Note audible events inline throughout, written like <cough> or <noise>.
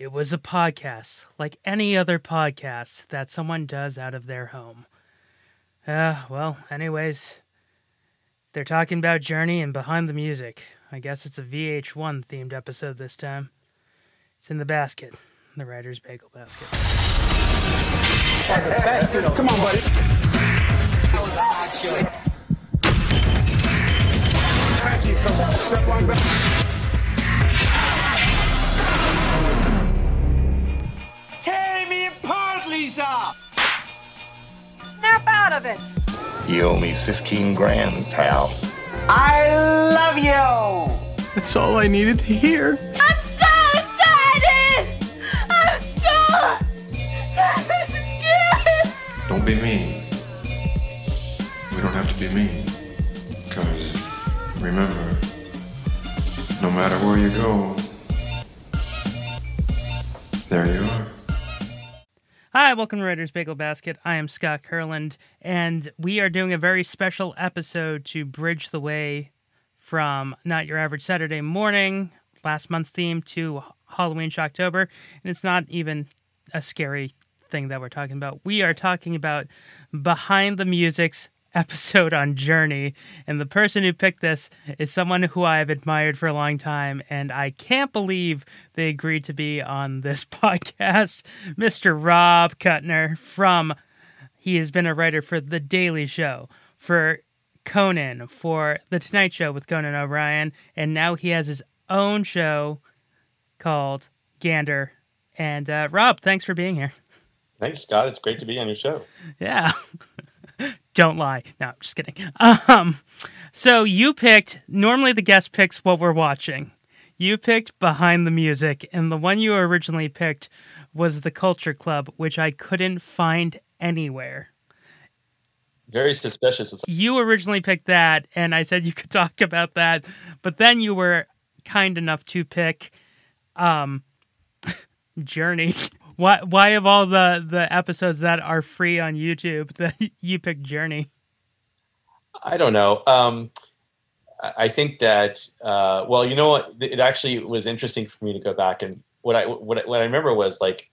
It was a podcast, like any other podcast that someone does out of their home. Uh, well, anyways, they're talking about Journey and Behind the Music. I guess it's a VH1 themed episode this time. It's in the basket, the writer's bagel basket. Come on, buddy. Step on back. Tear me apart, Lisa! Snap out of it. You owe me 15 grand, pal. I love you! That's all I needed to hear. I'm so excited! I'm so scared! Don't be mean. We don't have to be mean. Because remember, no matter where you go, there you are. Hi, welcome to Writer's Bagel Basket. I am Scott Kurland, and we are doing a very special episode to bridge the way from Not Your Average Saturday Morning, last month's theme, to Halloween Shocktober. And it's not even a scary thing that we're talking about. We are talking about Behind the Music's episode on Journey. And the person who picked this is someone who I've admired for a long time. And I can't believe they agreed to be on this <laughs> podcast. Mr. Rob Kutner from, he has been a writer for The Daily Show, for Conan, for The Tonight Show with Conan O'Brien. And now he has his own show called Gander. And uh, Rob, thanks for being here. Thanks, Scott. It's great to be on your show. Yeah. <laughs> Don't lie. No, just kidding. <laughs> Um, so you picked. Normally, the guest picks what we're watching. You picked behind the music, and the one you originally picked was the Culture Club, which I couldn't find anywhere. Very suspicious. You originally picked that, and I said you could <laughs> talk about that, but then you were kind enough to pick um, <laughs> Journey. Why? Why of all the the episodes that are free on YouTube <laughs> that you picked Journey? I don't know. Um, I think that uh, well, you know what? It actually was interesting for me to go back and what I what what I remember was like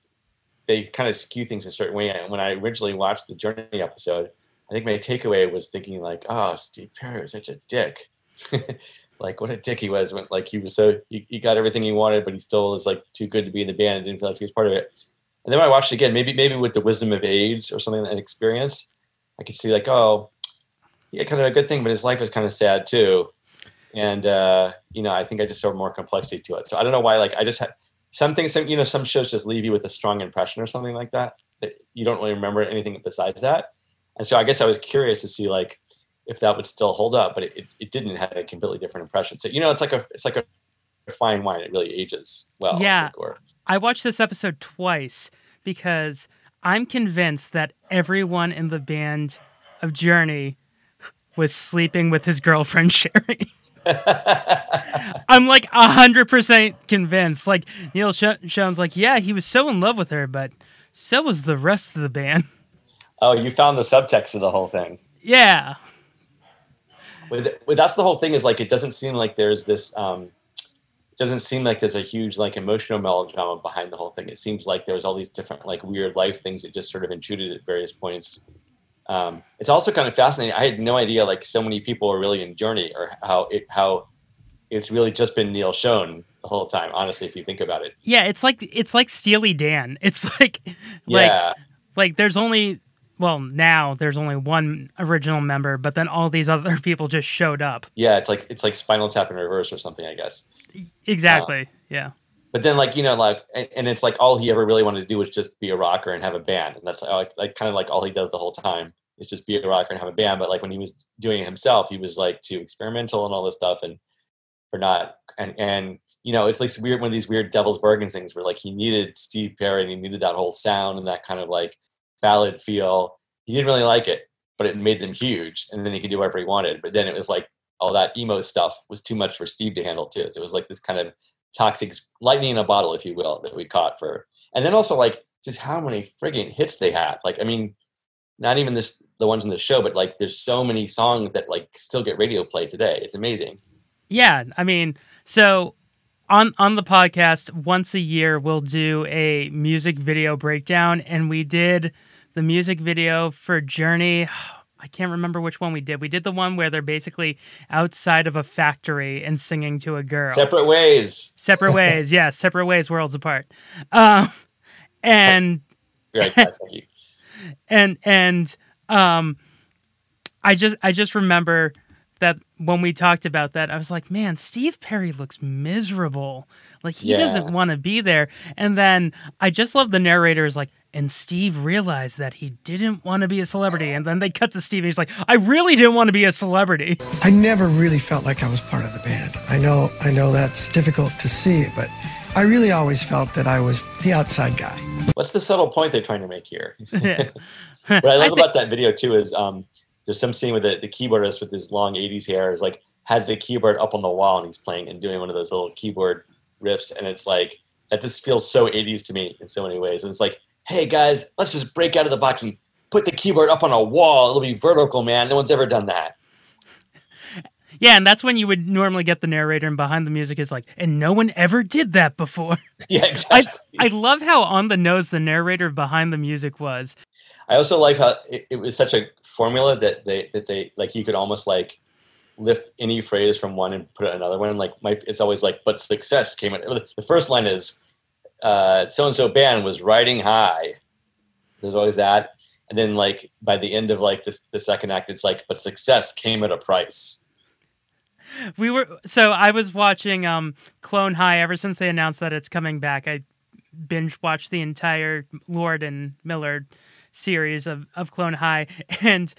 they kind of skew things a certain way. And when I originally watched the Journey episode, I think my takeaway was thinking like, oh, Steve Perry was such a dick. <laughs> like what a dick he was when like he was so he, he got everything he wanted, but he still was like too good to be in the band and didn't feel like he was part of it. And then when I watched it again, maybe maybe with the wisdom of age or something and experience, I could see like, oh, yeah, kind of a good thing, but his life is kind of sad too. And uh, you know, I think I just saw more complexity to it. So I don't know why. Like I just had some things. Some you know, some shows just leave you with a strong impression or something like that that you don't really remember anything besides that. And so I guess I was curious to see like if that would still hold up, but it, it, didn't have a completely different impression. So you know, it's like a it's like a fine wine. It really ages well. Yeah. or I watched this episode twice because I'm convinced that everyone in the band of Journey was sleeping with his girlfriend <laughs> Sherry. I'm like hundred percent convinced. Like Neil Sh- Schon's like, yeah, he was so in love with her, but so was the rest of the band. oh, you found the subtext of the whole thing. Yeah, with, with that's the whole thing is like it doesn't seem like there's this um doesn't seem like there's a huge like emotional melodrama behind the whole thing it seems like there's all these different like weird life things that just sort of intruded at various points um it's also kind of fascinating i had no idea like so many people are really in journey or how it how it's really just been neil Schon the whole time honestly if you think about it yeah. It's like it's like Steely Dan. <laughs> It's like like yeah like there's only well now there's only one original member, but then all these other <laughs> people just showed up. yeah it's like it's like spinal tap in reverse or something i guess Exactly. Um, yeah. but then like you know like and, and it's like all he ever really wanted to do was just be a rocker and have a band and that's like, like kind of like all he does the whole time is just be a rocker and have a band but like when he was doing it himself he was like too experimental and all this stuff and for not and and you know it's like weird one of these weird devil's bargain things where like he needed steve perry and he needed that whole sound and that kind of like ballad feel he didn't really like it but it made them huge and then he could do whatever he wanted but then it was like all that emo stuff was too much for steve to handle too so it was like this kind of toxic lightning in a bottle, if you will, that we caught for. And then also like just how many friggin' hits they have. Like, I mean, not even this the ones in the show, but like there's so many songs that like still get radio play today. It's amazing. Yeah, I mean, so on on the podcast once a year we'll do a music video breakdown and we did the music video for Journey I can't remember which one we did. We did the one where they're basically outside of a factory and singing to a girl. Separate ways. Separate <laughs> ways, yes, separate ways, worlds apart. Um, and Right. Thank you. <laughs> and and um, I just I just remember that when we talked about that, I was like, man, Steve Perry looks miserable. Like he Yeah. doesn't want to be there. And then I just love the narrator is like, and Steve realized that he didn't want to be a celebrity. And then they cut to Steve and he's like, I really didn't want to be a celebrity. I never really felt like I was part of the band. I know I know that's difficult to see, but I really always felt that I was the outside guy. What's the subtle point they're trying to make here? <laughs> <laughs> What I love think- about that video too is um, there's some scene with the, the keyboardist with his long 80s hair is like has the keyboard up on the wall and he's playing and doing one of those little keyboard riffs and it's like that just feels so 80s to me in so many ways and it's like hey guys let's just break out of the box and put the keyboard up on a wall it'll be vertical man no one's ever done that Yeah, and that's when you would normally get the narrator, and behind the music is like, and no one ever did that before. <laughs> yeah I, exactly I love how on the nose the narrator behind the music was. I also like how it, it was such a formula that they that they like you could almost like lift any phrase from one and put it in another one. Like my it's always like, but success came in. The first line is so and so band was riding high. There's always that, and then like by the end of like this the second act, it's like, but success came at a price. We were so I was watching um Clone High ever since they announced that it's coming back. I binge watched the entire Lord and Miller series of, of Clone High <laughs> and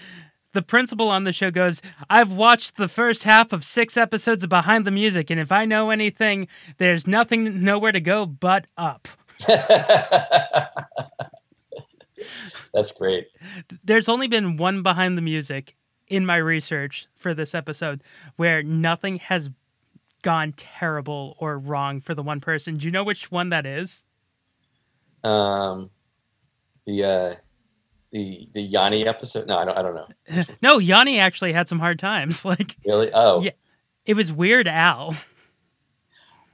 the principal on the show goes, I've watched the first half of six episodes of Behind the Music, and if I know anything, there's nothing nowhere to go but up. <laughs> That's great. there's only been one behind the music in my research for this episode where nothing has gone terrible or wrong for the one person. Do you know which one that is? Um, the uh, the the Yanni episode. No, I don't. I don't know. <laughs> No, Yanni actually had some hard times. <laughs> Like Really? Oh. Yeah. it was Weird Al.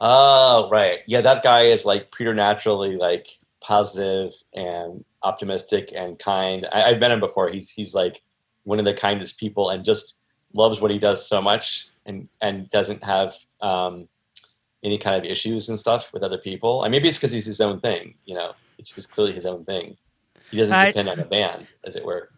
Oh, right. Yeah, that guy is like preternaturally like positive and optimistic and kind. I, I've met him before. He's he's like one of the kindest people and just loves what he does so much and and doesn't have um, any kind of issues and stuff with other people. And maybe it's because he's his own thing. You know, it's just clearly his own thing. He doesn't I- depend on a band, as it were.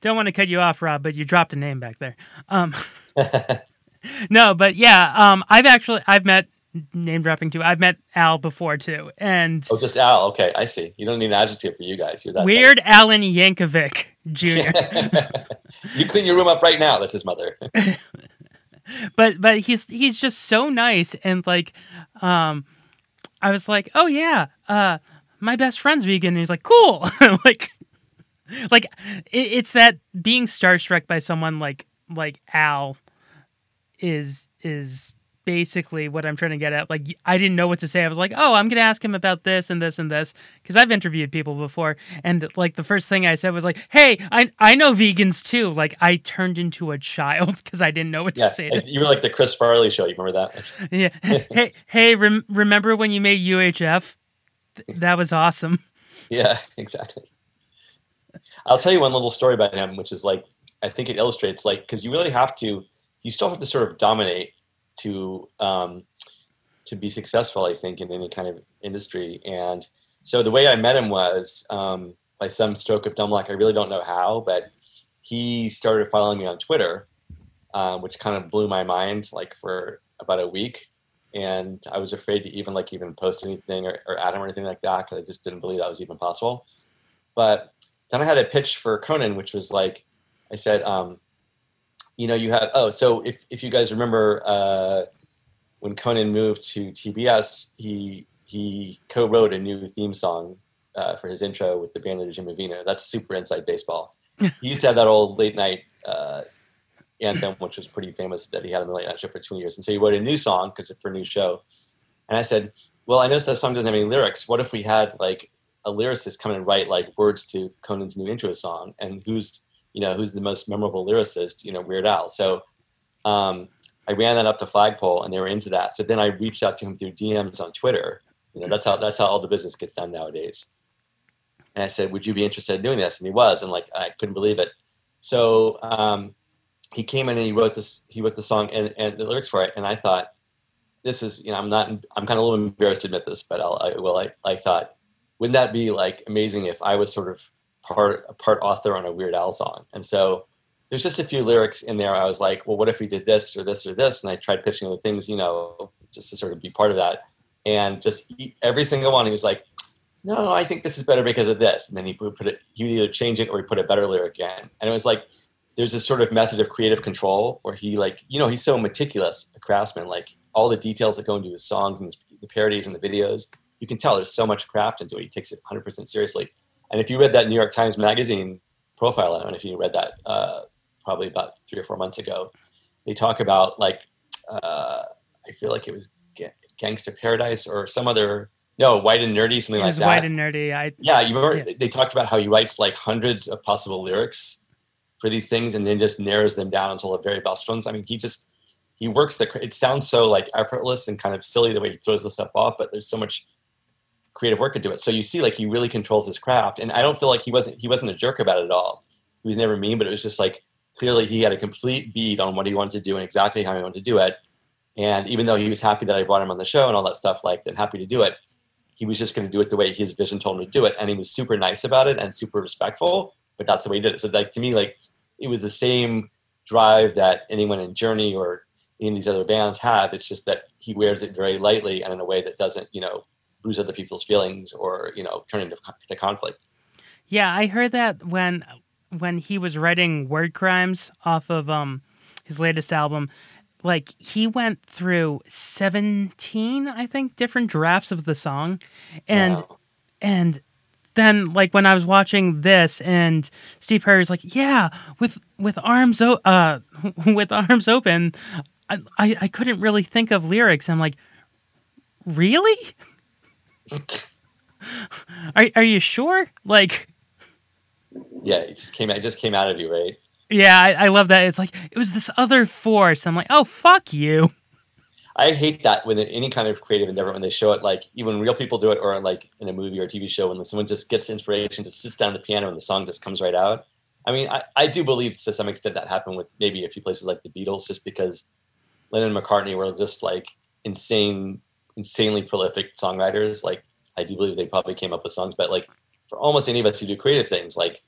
Don't want to cut you off, Rob, but you dropped a name back there. Um, <laughs> <laughs> no, but yeah, um, I've actually I've met name dropping too. I've met Al before too, and oh, just Al. Okay, I see. You don't need an adjective for you guys. You're that type. Weird Alan Yankovic Jr. <laughs> you clean your room up right now. That's his mother. but but he's he's just so nice and like um i was like oh yeah uh my best friend's vegan and he's like cool <laughs> like like it, it's that being starstruck by someone like like al is is basically what i'm trying to get at like i didn't know what to say i was like oh i'm gonna ask him about this and this and this because i've interviewed people before and like the first thing i said was like hey i i know vegans too like i turned into a child <laughs> because i didn't know what Yeah, to say you were like the Chris Farley show. You remember that? <laughs> yeah. hey, hey, rem- remember when you made UHF? Th- that was awesome. <laughs> Yeah, <laughs> exactly. I'll tell you one little story about him, which is like I think it illustrates like because you really have to, you still have to sort of dominate to um, to be successful. I think in any kind of industry, and so the way I met him was um, by some stroke of dumb luck. I really don't know how, but he started following me on Twitter, um, which kind of blew my mind like for about a week. And I was afraid to even like even post anything or, or add him or anything like that because I just didn't believe that was even possible. But then I had a pitch for Conan, which was like, I said, um, you know, you have oh, so if if you guys remember uh, when Conan moved to TBS, he he co-wrote a new theme song uh, for his intro with the band leader Jimmy Vivino. That's super inside baseball. <laughs> he used to have that old late night uh, anthem, which was pretty famous that he had on the late night show for two years. And so he wrote a new song because for a new show. And I said, well, I noticed that song doesn't have any lyrics. What if we had like a lyricist come and write like words to Conan's new intro song? And who's you know who's the most memorable lyricist? You know, Weird Al. So um, I ran that up to Flagpole, and they were into that. So then I reached out to him through DMs on Twitter. You know, that's how that's how all the business gets done nowadays. And I said, "Would you be interested in doing this?" And he was, and like I couldn't believe it. So um, he came in and he wrote this. He wrote the song and, and the lyrics for it. And I thought, this is you know I'm not I'm kind of a little embarrassed to admit this, but I'll, I. I, I thought, wouldn't that be like amazing if I was sort of part part author on a Weird Al song? And so there's just a few lyrics in there. I was like, well, what if we did this or this or this? And I tried pitching other things, you know, just to sort of be part of that. And just every single one, he was like, no, I think this is better because of this. And then he put it, he would either change it or he put a better lyric in. And it was like, there's this sort of method of creative control where he like, you know, he's so meticulous, a craftsman, like all the details that go into his songs and the parodies and the videos, you can tell there's so much craft into it. He takes it 100% seriously. And if you read that New York Times Magazine profile, I don't know if you read that uh, probably about three or four months ago, they talk about like, uh, I feel like it was Gangsta Paradise or some other no, white and nerdy, something like that. white and nerdy. I yeah, you remember Yeah. they talked about how he writes like hundreds of possible lyrics for these things and then just narrows them down until the very best ones. I mean, he just he works the. It sounds so like effortless and kind of silly the way he throws the stuff off, but there's so much creative work into it. So you see, like he really controls his craft, and I don't feel like he wasn't he wasn't a jerk about it at all. He was never mean, but it was just like clearly he had a complete beat on what he wanted to do and exactly how he wanted to do it. And even though he was happy that I brought him on the show and all that stuff, like then happy to do it, he was just going to do it the way his vision told him to do it, and he was super nice about it and super respectful. But that's the way he did it. So like to me, like it was the same drive that anyone in Journey or any of these other bands have. It's just that he wears it very lightly and in a way that doesn't, you know, bruise other people's feelings or you know turn into to conflict. Yeah, I heard that when when he was writing Word Crimes off of um his latest album, like he went through 17, I think, different drafts of the song. And Wow. and then like when I was watching this and Steve Perry's like, "Yeah, with with arms o- uh <laughs> with arms open, I, I I couldn't really think of lyrics." I'm like, "Really? <laughs> are are you sure?" Like yeah, it just came. It just came out of you, right? Yeah, I, I love that. It's like it was this other force. I'm like, oh fuck you. I hate that when any kind of creative endeavor when they show it like even real people do it or like in a movie or a TV show when someone just gets inspiration, just sits down at the piano and the song just comes right out. I mean, I, I do believe to some extent that happened with maybe a few places like the Beatles, just because Lennon and McCartney were just like insane, insanely prolific songwriters. Like I do believe they probably came up with songs, but like for almost any of us who do creative things, like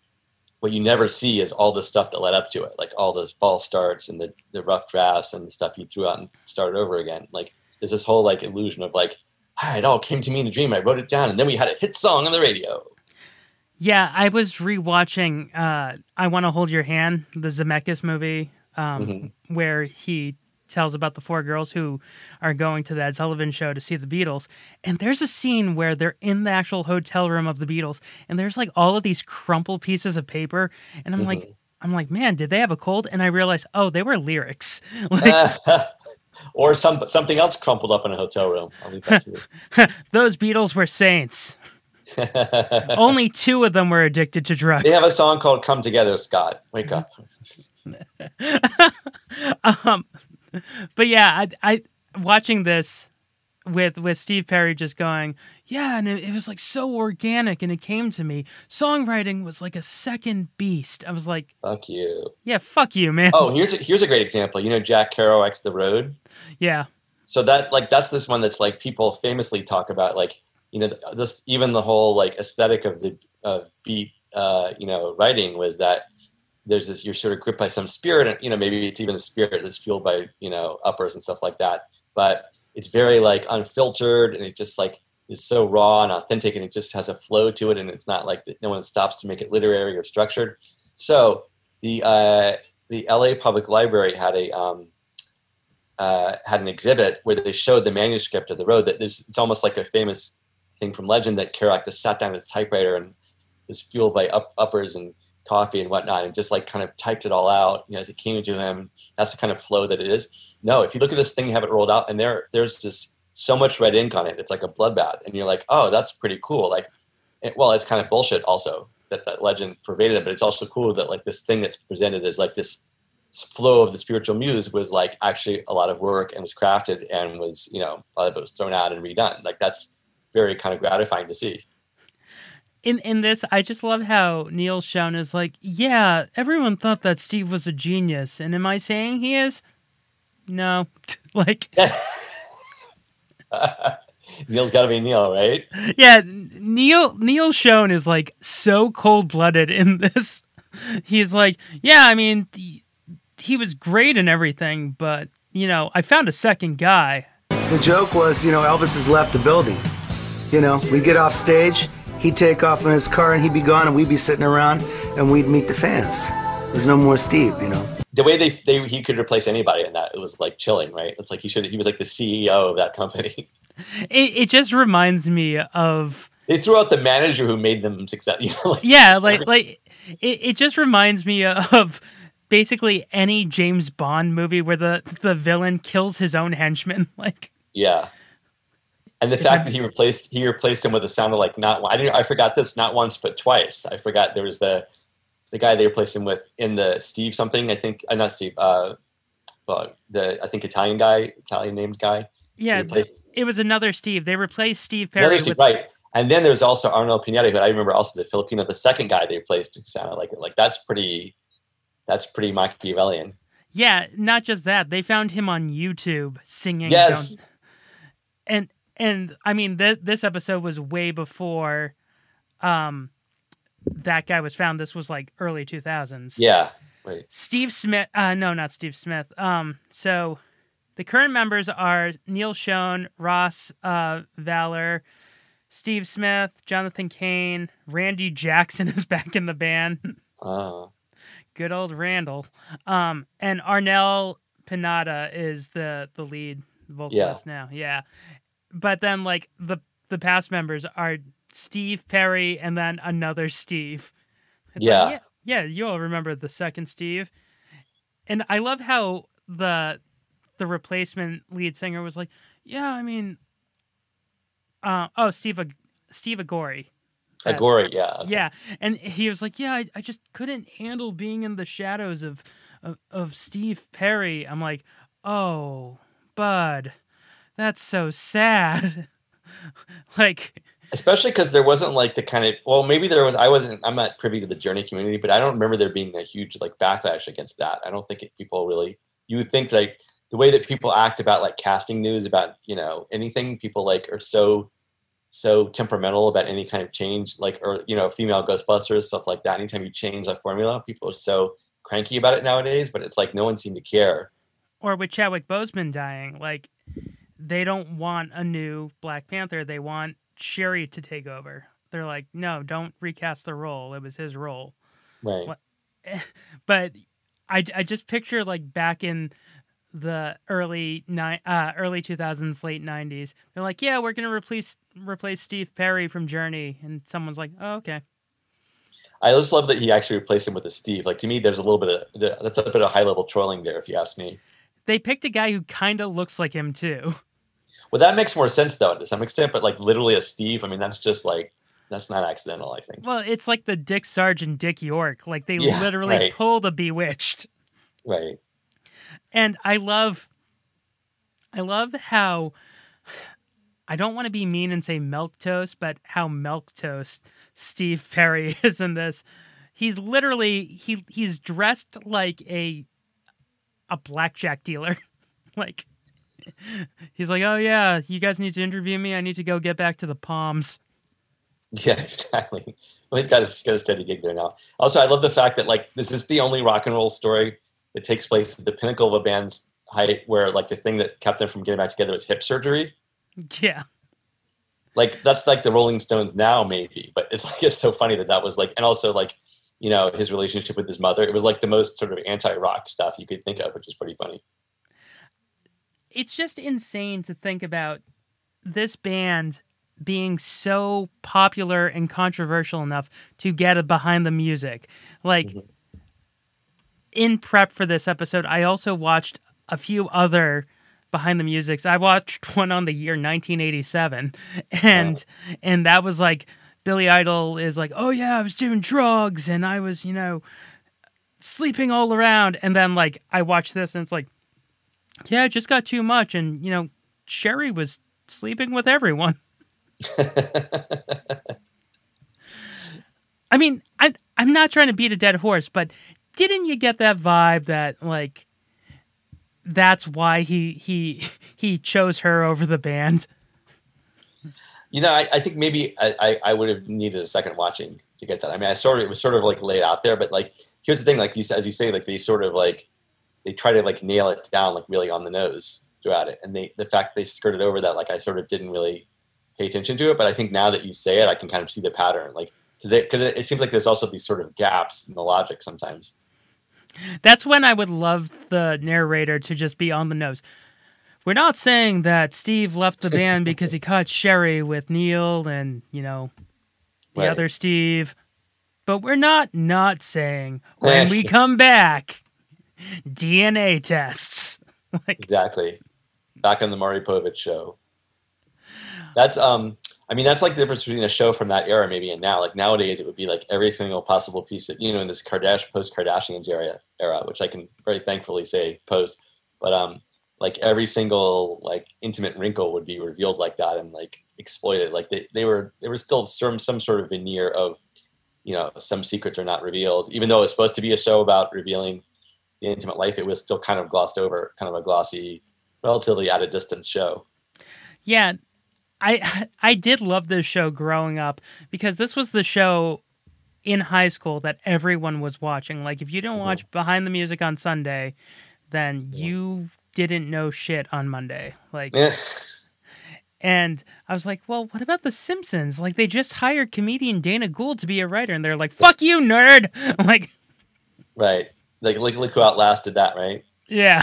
what you never see is all the stuff that led up to it, like all those false starts and the, the rough drafts and the stuff you threw out and started over again. Like there's this whole like illusion of like, ah, it all came to me in a dream. I wrote it down, and then we had a hit song on the radio. Yeah, I was rewatching uh I Want to Hold Your Hand, the Zemeckis movie, um, where he tells about the four girls who are going to the Ed Sullivan show to see the Beatles. And there's a scene where they're in the actual hotel room of the Beatles, and there's like all of these crumpled pieces of paper. And I'm like, I'm like, man, did they have a cold? And I realized, oh, they were lyrics. <laughs> like <laughs> or some something else crumpled up in a hotel room. I'll leave that to you. <laughs> those Beatles were saints. Only two of them were addicted to drugs. They have a song called "Come Together." Scott, wake up. um, <laughs> but yeah, I, I watching this with with Steve Perry just going, yeah, and it, it was like so organic, and it came to me. Songwriting was like a second beast. I was like, Fuck you. yeah, fuck you, man. Oh, here's a, here's a great example. You know Jack Kerouac's "The Road." yeah, so that like that's this one that's like people famously talk about like you know this even the whole like aesthetic of the uh, beat uh, you know writing was that there's this you're sort of gripped by some spirit and you know maybe it's even a spirit that's fueled by you know uppers and stuff like that but it's very like unfiltered and it just like is so raw and authentic and it just has a flow to it and it's not like no one stops to make it literary or structured so the uh, the LA Public Library had a um, uh, had an exhibit where they showed the manuscript of the road. That there's, it's almost like a famous thing from legend that Kerouac just sat down at his typewriter and was fueled by up, uppers and coffee and whatnot, and just like kind of typed it all out, you know, as it came to him. That's the kind of flow that it is. No, if you look at this thing, you have it rolled out, and there there's just so much red ink on it. It's like a bloodbath, and you're like, oh, that's pretty cool. Like, it, well, it's kind of bullshit also that that legend pervaded it, but it's also cool that like this thing that's presented as like this flow of the spiritual muse was like actually a lot of work and was crafted and was you know a lot of it was thrown out and redone like that's very kind of gratifying to see in in this, I just love how Neil Schon is like, yeah, everyone thought that Steve was a genius, and am I saying he is? No, <laughs> like, <laughs> Neil's got to be Neil, right? yeah, Neil Neil Schon is like so cold blooded in <laughs> this. He's like, yeah, I mean, he, he was great and everything, but you know, I found a second guy. The joke was, you know, Elvis has left the building. You know, we get off stage, he'd take off in his car and he'd be gone, and we'd be sitting around and we'd meet the fans. There's no more Steve, you know. The way they, they he could replace anybody in that it was like chilling, right? It's like he should he was like the CEO of that company. <laughs> It it just reminds me of They threw out the manager who made them success. <laughs> You know, like, yeah, like like it, it just reminds me of basically any James Bond movie where the the villain kills his own henchman. <laughs> Like Yeah. And the fact that he replaced he replaced him with a sound of like not I didn't I forgot this not once but twice. I forgot there was the the guy they replaced him with in the Steve something I think uh, not Steve uh well, the I think Italian guy Italian named guy. yeah, it was another Steve. They replaced Steve Perry Steve, with right. And then there's also Arnold Pineda, who I remember also the Filipino, the second guy they replaced who sounded like like that's pretty that's pretty Machiavellian. yeah. Not just that, they found him on YouTube singing. Yes. Don't- and I mean th- this episode was way before, um, that guy was found. This was like early two thousands. Yeah. Wait. Steve Smith. Uh, no, not Steve Smith. Um, so the current members are Neil Schon, Ross uh, Valor, Steve Smith, Jonathan Cain, Randy Jackson <laughs> is back in the band. Uh, Good old Randall. Um, and Arnel Pineda is the the lead vocalist now. Yeah, but then like the the past members are Steve Perry and then another Steve. It's like, Yeah. yeah, yeah, you'll remember the second Steve. And I love how the the replacement lead singer was like, "Yeah, I mean, uh, oh, Steve Ag- Steve Augeri." Augeri, yeah. okay. Yeah, and he was like, "Yeah, I, I just couldn't handle being in the shadows of, of of Steve Perry." I'm like, "Oh, bud, that's so sad." <laughs> like, especially because there wasn't like the kind of well maybe there was i wasn't i'm not privy to the journey community but i don't remember there being a huge like backlash against that. I don't think it, people really you would think like the way that people act about like casting news about you know anything people like are so so temperamental about any kind of change like or you know female ghostbusters stuff like that. Anytime you change that formula people are so cranky about it nowadays but it's like no one seemed to care. Or with Chadwick Boseman dying, like they don't want a new Black Panther. They want Sherry to take over. They're like, "No, don't recast the role. It was his role." right <laughs> but I, I just picture like back in the early ni- uh, early 2000s late 90s they're like yeah we're gonna replace replace steve perry from journey and someone's like oh okay I just love that he actually replaced him with a Steve. Like to me, there's a little bit of that's a bit of high level trolling there, if you ask me. they picked a guy who kind of looks like him too Well, that makes more sense though to some extent, but like literally a Steve. I mean, that's just like that's not accidental. I think. well it's like the dick sargent dick york like they Yeah, literally right. pulled a bewitched Right. and i love i love how i don't want to be mean and say milk toast but how milk toast steve perry <laughs> is in this he's literally he he's dressed like a a blackjack dealer <laughs> like <laughs> he's like oh yeah you guys need to interview me i need to go get back to the palms <laughs> Yeah, exactly. Well, he's got a, got a steady gig there now. Also, I love the fact that like this is the only rock and roll story that takes place at the pinnacle of a band's height, where like the thing that kept them from getting back together was hip surgery. yeah Like that's like the Rolling Stones now, maybe, but it's <laughs> like it's so funny that that was like, and also like you know his relationship with his mother. It was like the most sort of anti-rock stuff you could think of, which is pretty funny. It's just insane to think about this band being so popular and controversial enough to get it behind the music. Like mm-hmm. in prep for this episode, I also watched a few other behind the musics. I watched one on the year 1987 <laughs> and and that was like Billy Idol is like, "Oh yeah, I was doing drugs and I was, you know, sleeping all around. And then like I watched this and it's like, yeah, it just got too much. And you know, Sherry was sleeping with everyone. <laughs> <laughs> I mean, I I'm not trying to beat a dead horse, but didn't you get that vibe that like that's why he he <laughs> he chose her over the band? You know, I, I think maybe I, I, I would have needed a second watching to get that. I mean, I sort of it was sort of like laid out there, but like here's the thing, like you as you say, like they sort of like they try to like nail it down like really on the nose throughout it, and they the fact they skirted over that like I sort of didn't really pay attention to it, but I think now that you say it, I can kind of see the pattern, like because it, it seems like there's also these sort of gaps in the logic sometimes. That's when I would love the narrator to just be on the nose. We're not saying that Steve left the band <laughs> because he caught Sherry with Neil and, you know, the Right. other Steve. But we're not not saying when we <laughs> come back, <laughs> DNA tests. <laughs> like, Exactly. Back on the Maury Povich show. That's um I mean that's like the difference between a show from that era maybe and now. Like nowadays it would be like every single possible piece of you know, in this Kardashian post Kardashians era era, which I can very thankfully say post. But um like every single like intimate wrinkle would be revealed like that and like exploited. Like they, they were there was still some some sort of veneer of you know, some secrets are not revealed. Even though it's supposed to be a show about revealing the intimate life, it was still kind of glossed over, kind of a glossy, relatively at a distance show. yeah, I <laughs> I did love this show growing up because this was the show in high school that everyone was watching. Like if you didn't mm-hmm. watch Behind the Music on Sunday, then you didn't know shit on Monday. Like Yeah. and I was like, "Well, what about the Simpsons? Like they just hired comedian Dana Gould to be a writer and they're like, "Fuck you, nerd." I'm <laughs> like, Right. Like look, look who outlasted that, right? yeah.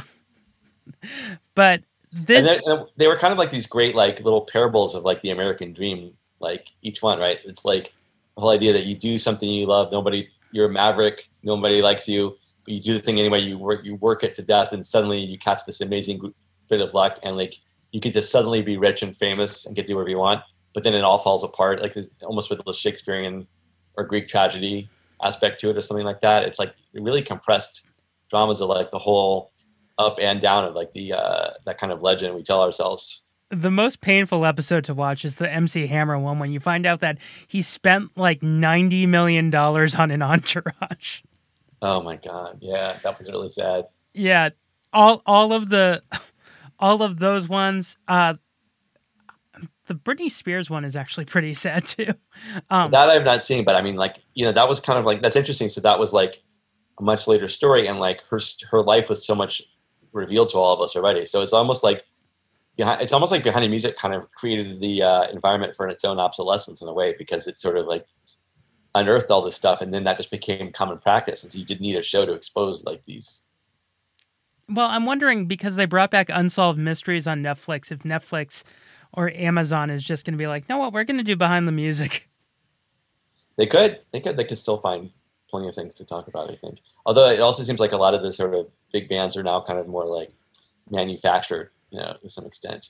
But this And they- and they were kind of like these great like little parables of like the American dream, like each one, right? It's like the whole idea that you do something you love, nobody you're a maverick, nobody likes you, but you do the thing anyway, you work you work it to death and suddenly you catch this amazing bit of luck and like you could just suddenly be rich and famous and get to do whatever you want, but then it all falls apart, like almost with the Shakespearean or Greek tragedy aspect to it or something like that. It's like really compressed dramas of like the whole up and down of like the uh, that kind of legend we tell ourselves. the most painful episode to watch is the MC Hammer one when you find out that he spent like 90 million dollars on an <laughs> entourage. Oh my god, yeah, that was really sad. Yeah, all all of the <laughs> all of those ones uh the Britney Spears one is actually pretty <laughs> sad too. Um that I've not seen, but I mean, like you know, that was kind of like that's interesting. So that was like a much later story, and like her her life was so much revealed to all of us already. So it's almost like behind it's almost like behind the music kind of created the uh, environment for its own obsolescence in a way because it sort of like unearthed all this stuff, and then that just became common practice, and so you didn't need a show to expose like these. Well, I'm wondering because they brought back Unsolved Mysteries on Netflix, if Netflix or Amazon is just going to be like, no, what we're going to do behind the music. They could, they could, they could still find plenty of things to talk about. I think, although it also seems like a lot of the sort of big bands are now kind of more like manufactured, you know, to some extent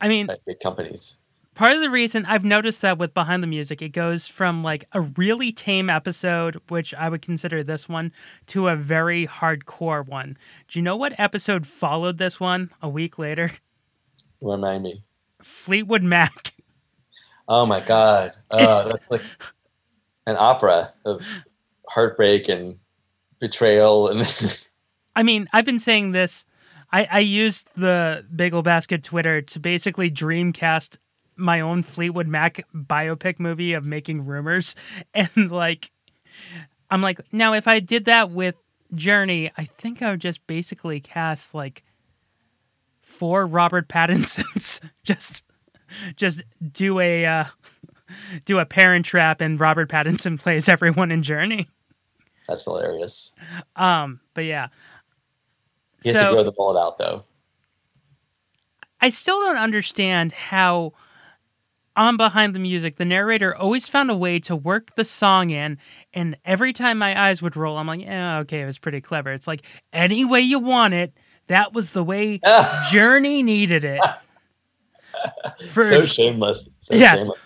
I mean, by big companies. part of the reason I've noticed that with Behind the Music, it goes from like a really tame episode, which I would consider this one, to a very hardcore one. Do you know what episode followed this one a week later? Remind me. Fleetwood Mac. Oh my god, uh, that's like <laughs> an opera of heartbreak and betrayal and I mean, I've been saying this. I, I used the Bagel Basket Twitter to basically dreamcast my own Fleetwood Mac biopic movie of making rumors. <laughs> And like, I'm like, now if I did that with Journey, I think I would just basically cast like four Robert <laughs> Pattinsons. just, just do a, uh, do a parent trap and Robert Pattinson <laughs> plays everyone in Journey. That's hilarious. Um, but yeah. Has So- to grow the mullet out though. I still don't understand how on behind the music the narrator always found a way to work the song in and every time my eyes would roll i'm like yeah okay it was pretty clever it's like any way you want it that was the way <laughs> journey needed it <laughs> for, so shameless. So Yeah. shameless.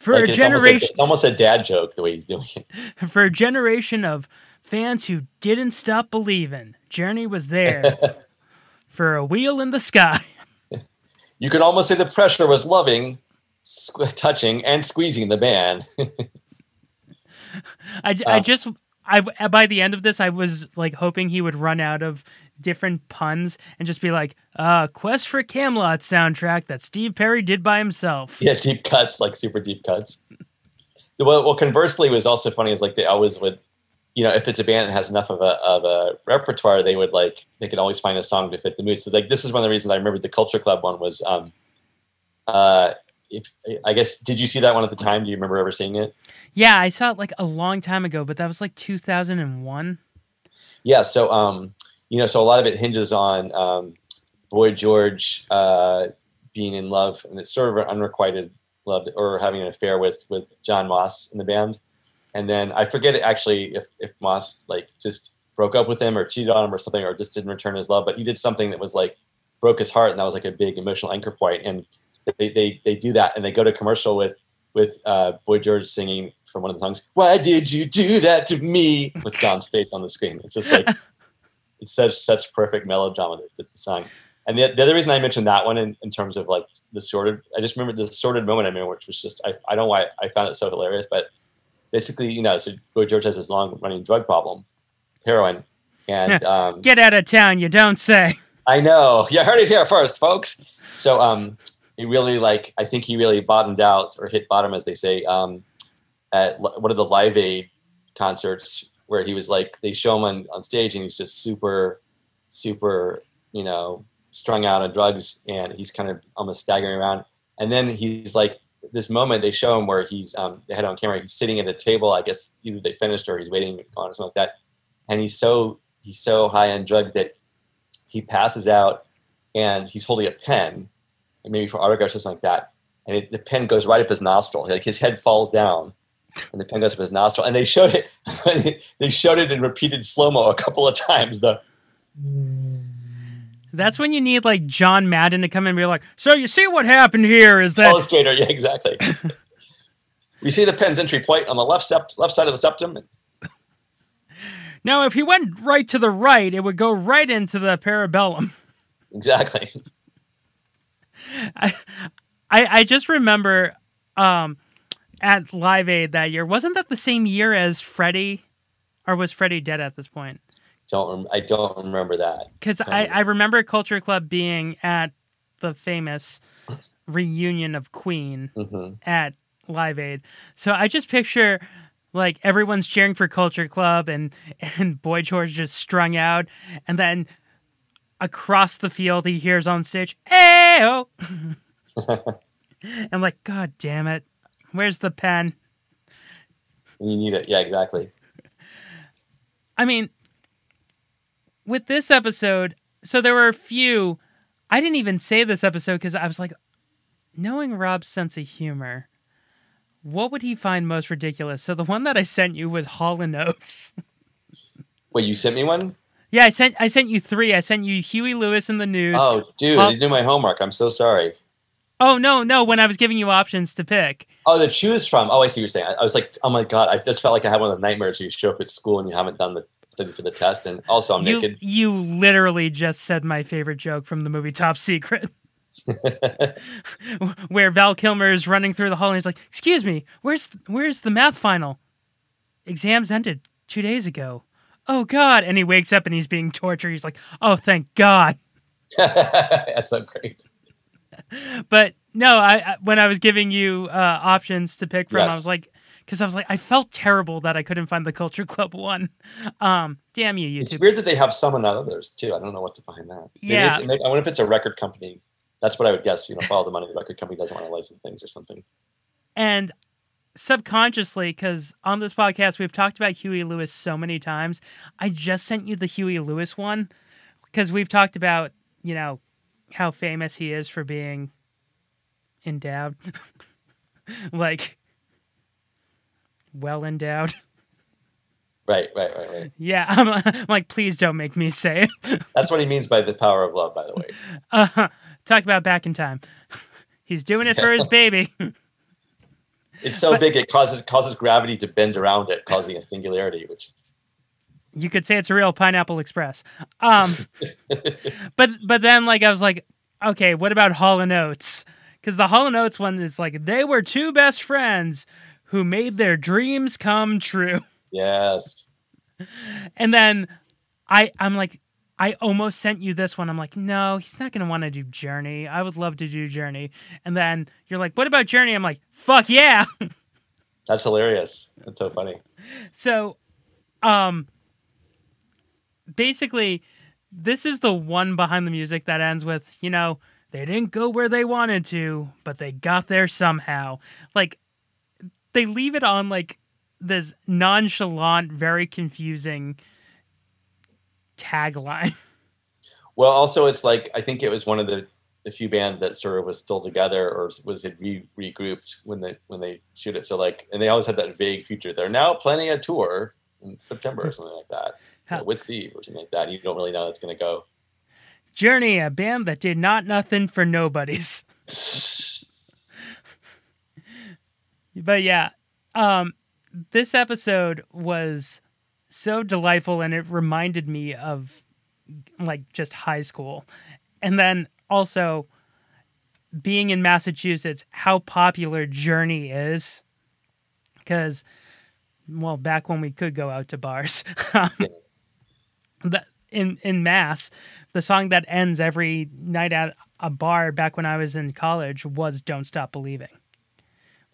For Like, a it's almost a- generation it's almost a dad joke the way he's doing it. <laughs> for a generation of fans who didn't stop believing. Journey was there <laughs> for a wheel in the sky. You could almost say the pressure was loving, squ- touching, and squeezing the band. <laughs> I, I Um, just I by the end of this I was like hoping he would run out of different puns and just be like, uh, Quest for Camelot soundtrack that Steve Perry did by himself. yeah, deep cuts, like super deep cuts. Well, well, conversely, was also funny is like they always would, you know, if it's a band that has enough of a of a repertoire, they would like they could always find a song to fit the mood. So like this is one of the reasons I remember the Culture Club one was, um, uh, if I guess did you see that one at the time? Do you remember ever seeing it? Yeah, I saw it like a long time ago, but that was like 2001. Yeah, so um, you know, so a lot of it hinges on um, Boy George uh, being in love, and it's sort of an unrequited love or having an affair with with Jon Moss in the band. And then I forget actually if if Moss like just broke up with him or cheated on him or something, or just didn't return his love. But he did something that was like broke his heart, and that was like a big emotional anchor point. And they they they do that, and they go to commercial with with uh, Boy George singing from one of the songs. Why did you do that to me? With Jon's face on the screen. It's just like <laughs> it's such such perfect melodrama that fits the song. And the, the other reason I mentioned that one in, in terms of like the sordid, I just remember the sordid moment I mean, which was just I, I don't know why I found it so hilarious, but basically, you know, so Boy George has this long running drug problem, heroin, and um, Get out of town, you don't say. I know. <laughs> You heard it here first, folks. So um he really like I think he really bottomed out or hit bottom as they say um at one of the Live Aid concerts where he was like they show him on, on stage and he's just super super, you know, strung out on drugs and he's kind of almost staggering around. And then he's like this moment they show him where he's um they had on camera, he's sitting at a table, I guess either they finished or he's waiting on or something like that. And he's so he's so high on drugs that he passes out and he's holding a pen, maybe for autographs or something like that. And it, the pen goes right up his nostril. Like his head falls down, and the pen goes up his nostril. And they showed it. <laughs> they showed it in repeated slow mo a couple of times. The That's when you need like John Madden to come in and be like, so you see what happened here is that illustrator, yeah, exactly. <laughs> we see the pen's entry point on the left sept- left side of the septum. now if he went right to the right, it would go right into the parabellum. Exactly. <laughs> I, I I just remember um at Live Aid that year. Wasn't that the same year as Freddie? Or was Freddie dead at this point? Don't rem- I don't remember that. Because I, I remember Culture Club being at the famous reunion of Queen Mhm. at Live Aid. So I just picture like everyone's cheering for Culture Club and and Boy George just strung out, and then across the field he hears on stage, "Ayo!" <laughs> <laughs> I'm like, God damn it! Where's the pen? You need it. Yeah, exactly. I mean, with this episode, so there were a few. I didn't even say this episode because I was like, knowing Rob's sense of humor, what would he find most ridiculous? So the one that I sent you was Hall and Oates. <laughs> Wait, you sent me one? yeah, I sent I sent you three. I sent you Huey Lewis in the news. Oh, dude, Hall- I didn't do my homework. I'm so sorry. Oh no, no! When I was giving you options to pick, Oh, to choose from. Oh, I see what you're saying. I, I was like, oh my god, I just felt like I had one of those nightmares where you show up at school and you haven't done the study for the test, and also I'm you naked. you literally just said my favorite joke from the movie Top Secret. <laughs> <laughs> where Val Kilmer is running through the hall and he's like, "Excuse me, where's where's the math final? Exams ended two days ago. Oh God!" And he wakes up and he's being tortured. He's like, "Oh, thank God." <laughs> That's so great. <laughs> But no, I, when I was giving you uh, options to pick from, I was like, because I was like, I felt terrible that I couldn't find the Culture Club <laughs> one. Um, damn you, YouTube. It's weird that they have some and not others too. I don't know what's behind that. Maybe Yeah. maybe- I wonder if it's a record company. That's what I would guess. You know, follow the money the record company doesn't want to license things or something. And subconsciously, because on this podcast we've talked about Huey Lewis so many times, I just sent you the Huey Lewis one because we've talked about you know how famous he is for being endowed, <laughs> like well endowed. Right, right, right, right. Yeah, I'm, I'm like, please don't make me say it. <laughs> That's what he means by the power of love. By the way, Uh, talk about back in time. <laughs> He's doing it for his baby. it's so big it causes causes gravity to bend around it, causing a singularity. Which you could say it's a real Pineapple Express. Um, <laughs> but but then like I was like, okay, what about Hall and Oates? Because the Hall and Oates one is like they were two best friends who made their dreams come true. <laughs> Yes. And then I I'm like I almost sent you this one. I'm like, no, he's not gonna want to do Journey. I would love to do Journey. And then you're like, what about Journey? I'm like, fuck yeah. <laughs> That's hilarious. That's so funny. So, um, basically, this is the one behind the music that ends with, you know, they didn't go where they wanted to, but they got there somehow. Like, they leave it on like this nonchalant, very confusing tagline. <laughs> Well, also it's like I think it was one of the, the few bands that sort of was still together or was it re- regrouped when they when they shoot it. So like, and they always had that vague future. They're now planning a tour in September or <laughs> something like that know, with Steve or something like that. You don't really know how it's going to go. Journey, a band that did not nothing for nobodies. <laughs> but yeah, um, this episode was so delightful and it reminded me of like just high school. And then also being in Massachusetts, how popular Journey is. Because, well, back when we could go out to bars, <laughs> um, in in Mass, the song that ends every night at a bar back when I was in college was "Don't Stop Believing."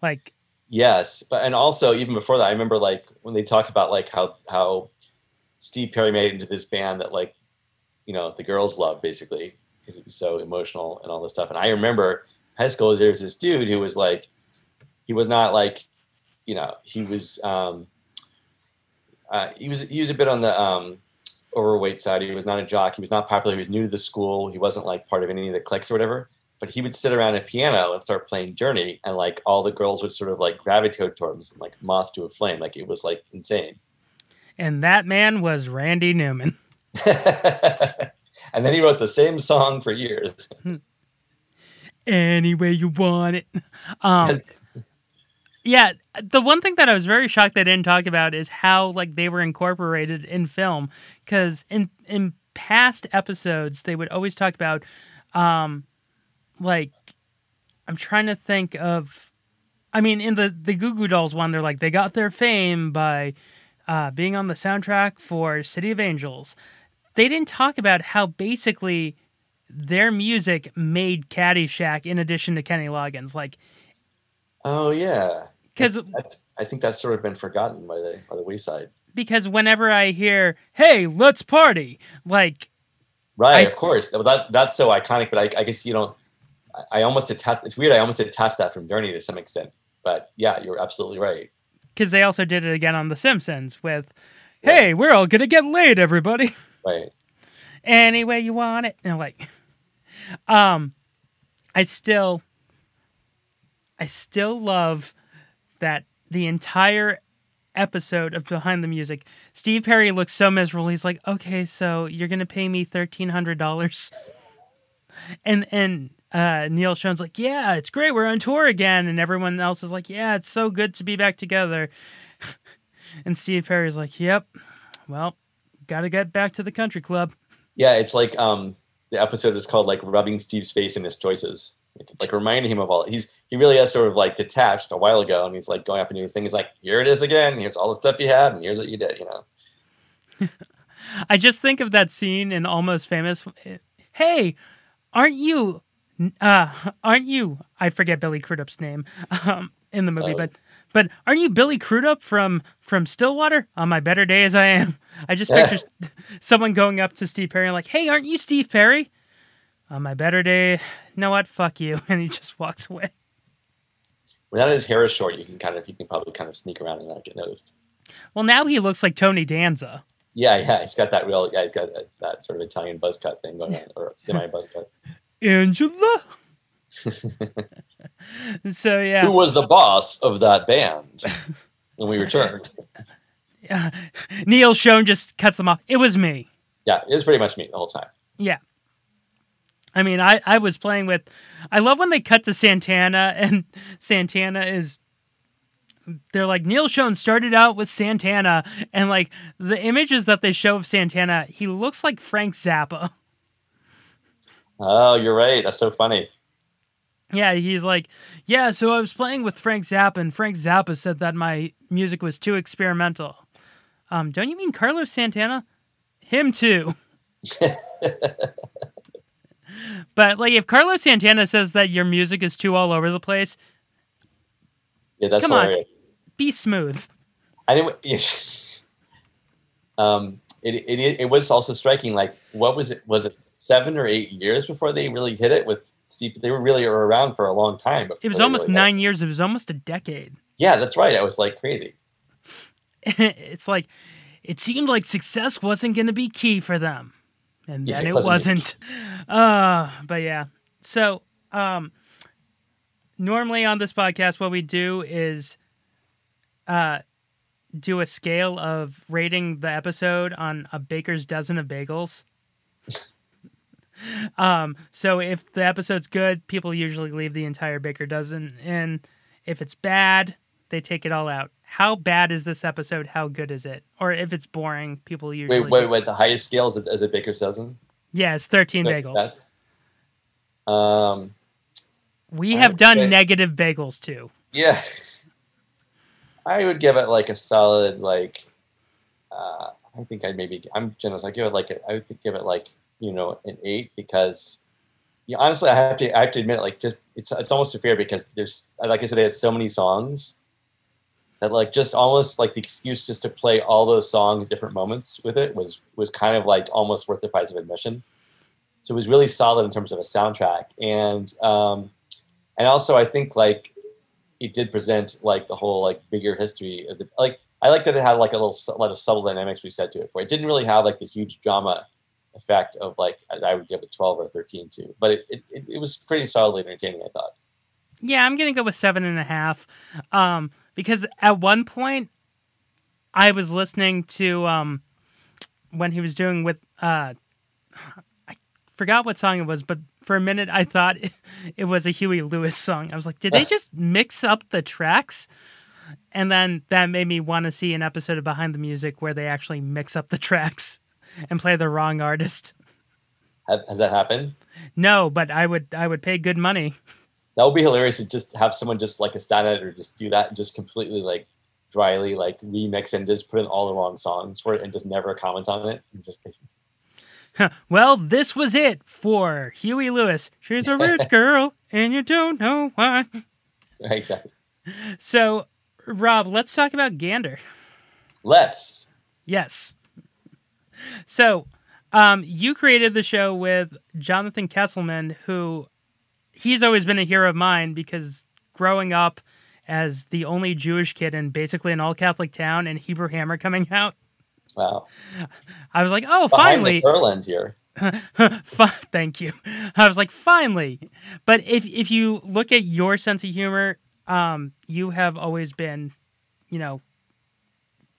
Like, yes, but and also even before that, I remember like when they talked about like how how Steve Perry made it into this band that like you know the girls love basically because it was so emotional and all this stuff. And I remember high school there was this dude who was like he was not like you know he was um uh, he was he was a bit on the um overweight side. He was not a jock. He was not popular. He was new to the school. He wasn't like part of any of the cliques or whatever. But he would sit around a piano and start playing Journey, and like all the girls would sort of like gravitate towards him, like moss to a flame. Like it was like insane. And that man was Randy Newman. <laughs> <laughs> and then he wrote the same song for years. Any way you want it. Um, <laughs> yeah, the one thing that I was very shocked they didn't talk about is how like they were incorporated in film because in in past episodes they would always talk about um like I'm trying to think of I mean in the the Goo Goo Dolls one they're like they got their fame by uh, being on the soundtrack for City of Angels. They didn't talk about how basically their music made Caddyshack in addition to Kenny Loggins like Oh yeah, because I, I think that's sort of been forgotten by the by the wayside. because whenever I hear "Hey, let's party," like Right, I- of course. Well, That that's so iconic, but I, I guess you don't. I, I almost attach. It's weird. I almost attach that from Journey to some extent. But yeah, you're absolutely right. because they also did it again on The Simpsons with "Hey, we're all gonna get laid, everybody." Right. any way you want it. And like, um, I still, I still love that the entire episode of Behind the Music, Steve Perry looks so miserable. He's like, okay, so you're gonna pay me thirteen hundred dollars, <laughs> and and uh, Neil Schon's like, yeah, it's great, we're on tour again, and everyone else is like, yeah, it's so good to be back together, <laughs> and Steve Perry's like, yep, well, gotta get back to the country club. Yeah, it's like um the episode is called like rubbing Steve's face in his choices, like, reminding him of all. He's he really has sort of like detached a while ago, and he's like going up and doing his thing. He's like, here it is again. Here's all the stuff you had, and here's what you did. You know. <laughs> I just think of that scene in Almost Famous. Hey, aren't you? Uh, aren't you? I forget Billy Crudup's name um, in the movie, Oh. but but aren't you Billy Crudup from from Stillwater? On my better day as I am, I just picture <laughs> someone going up to Steve Perry and like, "Hey, aren't you Steve Perry?" On my better day, know what? Fuck you, <laughs> and he just walks away. When that his hair is short, you can kind of you can probably kind of sneak around and not get noticed. Well, now he looks like Tony Danza. Yeah, yeah, he's got that real, yeah, he's got that, that sort of Italian buzz cut thing going on, or semi buzz cut. <laughs> Angela. <laughs> so yeah. Who was the boss of that band when we returned? Yeah. Neil Schon just cuts them off. It was me. Yeah, it was pretty much me the whole time. Yeah. I mean, I, I was playing with. I love when they cut to Santana <laughs> and Santana is they're like Neil Schon started out with Santana, and like the images that they show of Santana, he looks like Frank Zappa. <laughs> Oh, you're right. That's so funny. Yeah, he's like, yeah. So I was playing with Frank Zappa, and Frank Zappa said that my music was too experimental. Um, don't you mean Carlos Santana? Him too. <laughs> but like, if Carlos Santana says that your music is too all over the place, Yeah, that's Come on. be smooth. I think <laughs> um, it, it it was also striking. Like, what was it? Was it seven or eight years before they really hit it with? They were really around for a long time. It was almost really nine years. It was almost a decade. Yeah, that's right. I was like crazy. <laughs> it's like it seemed like success wasn't going to be key for them and Yeah, then it it wasn't. wasn't. Uh but yeah. So um normally on this podcast what we do is uh do a scale of rating the episode on a baker's dozen of bagels. <laughs> Um so if the episode's good people usually leave the entire baker dozen and if it's bad they take it all out how bad is this episode how good is it or if it's boring people usually Wait, wait, wait. The highest scale is a, is a baker's dozen. yeah it's 13 Wait, bagels Um. we I have done say- negative bagels too Yeah. I would give it like a solid like. Uh, I think I maybe I'm generous. I give it like a, I would think give it like you know an eight because. Yeah, honestly, I have to. I have to admit, like, just it's it's almost unfair because there's, like I said, they had so many songs that, like, just almost like the excuse just to play all those songs at different moments with it was was kind of like almost worth the price of admission. So it was really solid in terms of a soundtrack, and um, and also I think like it did present like the whole like bigger history of the like I like that it had like a little su- lot of subtle dynamics we said to it for it didn't really have like the huge drama effect of like I- would give it 12 or 13 to but it, it, it was pretty solidly entertaining I thought Yeah, I'm gonna go with seven and a half. Um, because at one point I was listening to um when he was doing with uh I forgot what song it was, but for a minute I thought <laughs> it was a Huey Lewis song. I was like, did they just mix up the tracks? And then that made me want to see an episode of Behind the Music where they actually mix up the <laughs> tracks and play the wrong artist. has, has that happened No, but I would I would pay good money. <laughs> that would be hilarious to just have someone just like a stat editor just do that and just completely like dryly like remix and just put in all the wrong songs for it and just never comment on it and just Well, this was it for Huey Lewis. She's a rich <laughs> girl, and you don't know why. exactly So, Rob, let's talk about Gander. let's Yes. So, um, you created the show with Jonathan Kesselman, who he's always been a hero of mine because growing up as the only Jewish kid in basically an all Catholic town and Hebrew Hammer coming out, wow I was like, oh, behind finally. Furland here <laughs> Thank you. I was like, finally. But if if you look at your sense of humor, um, you have always been, you know,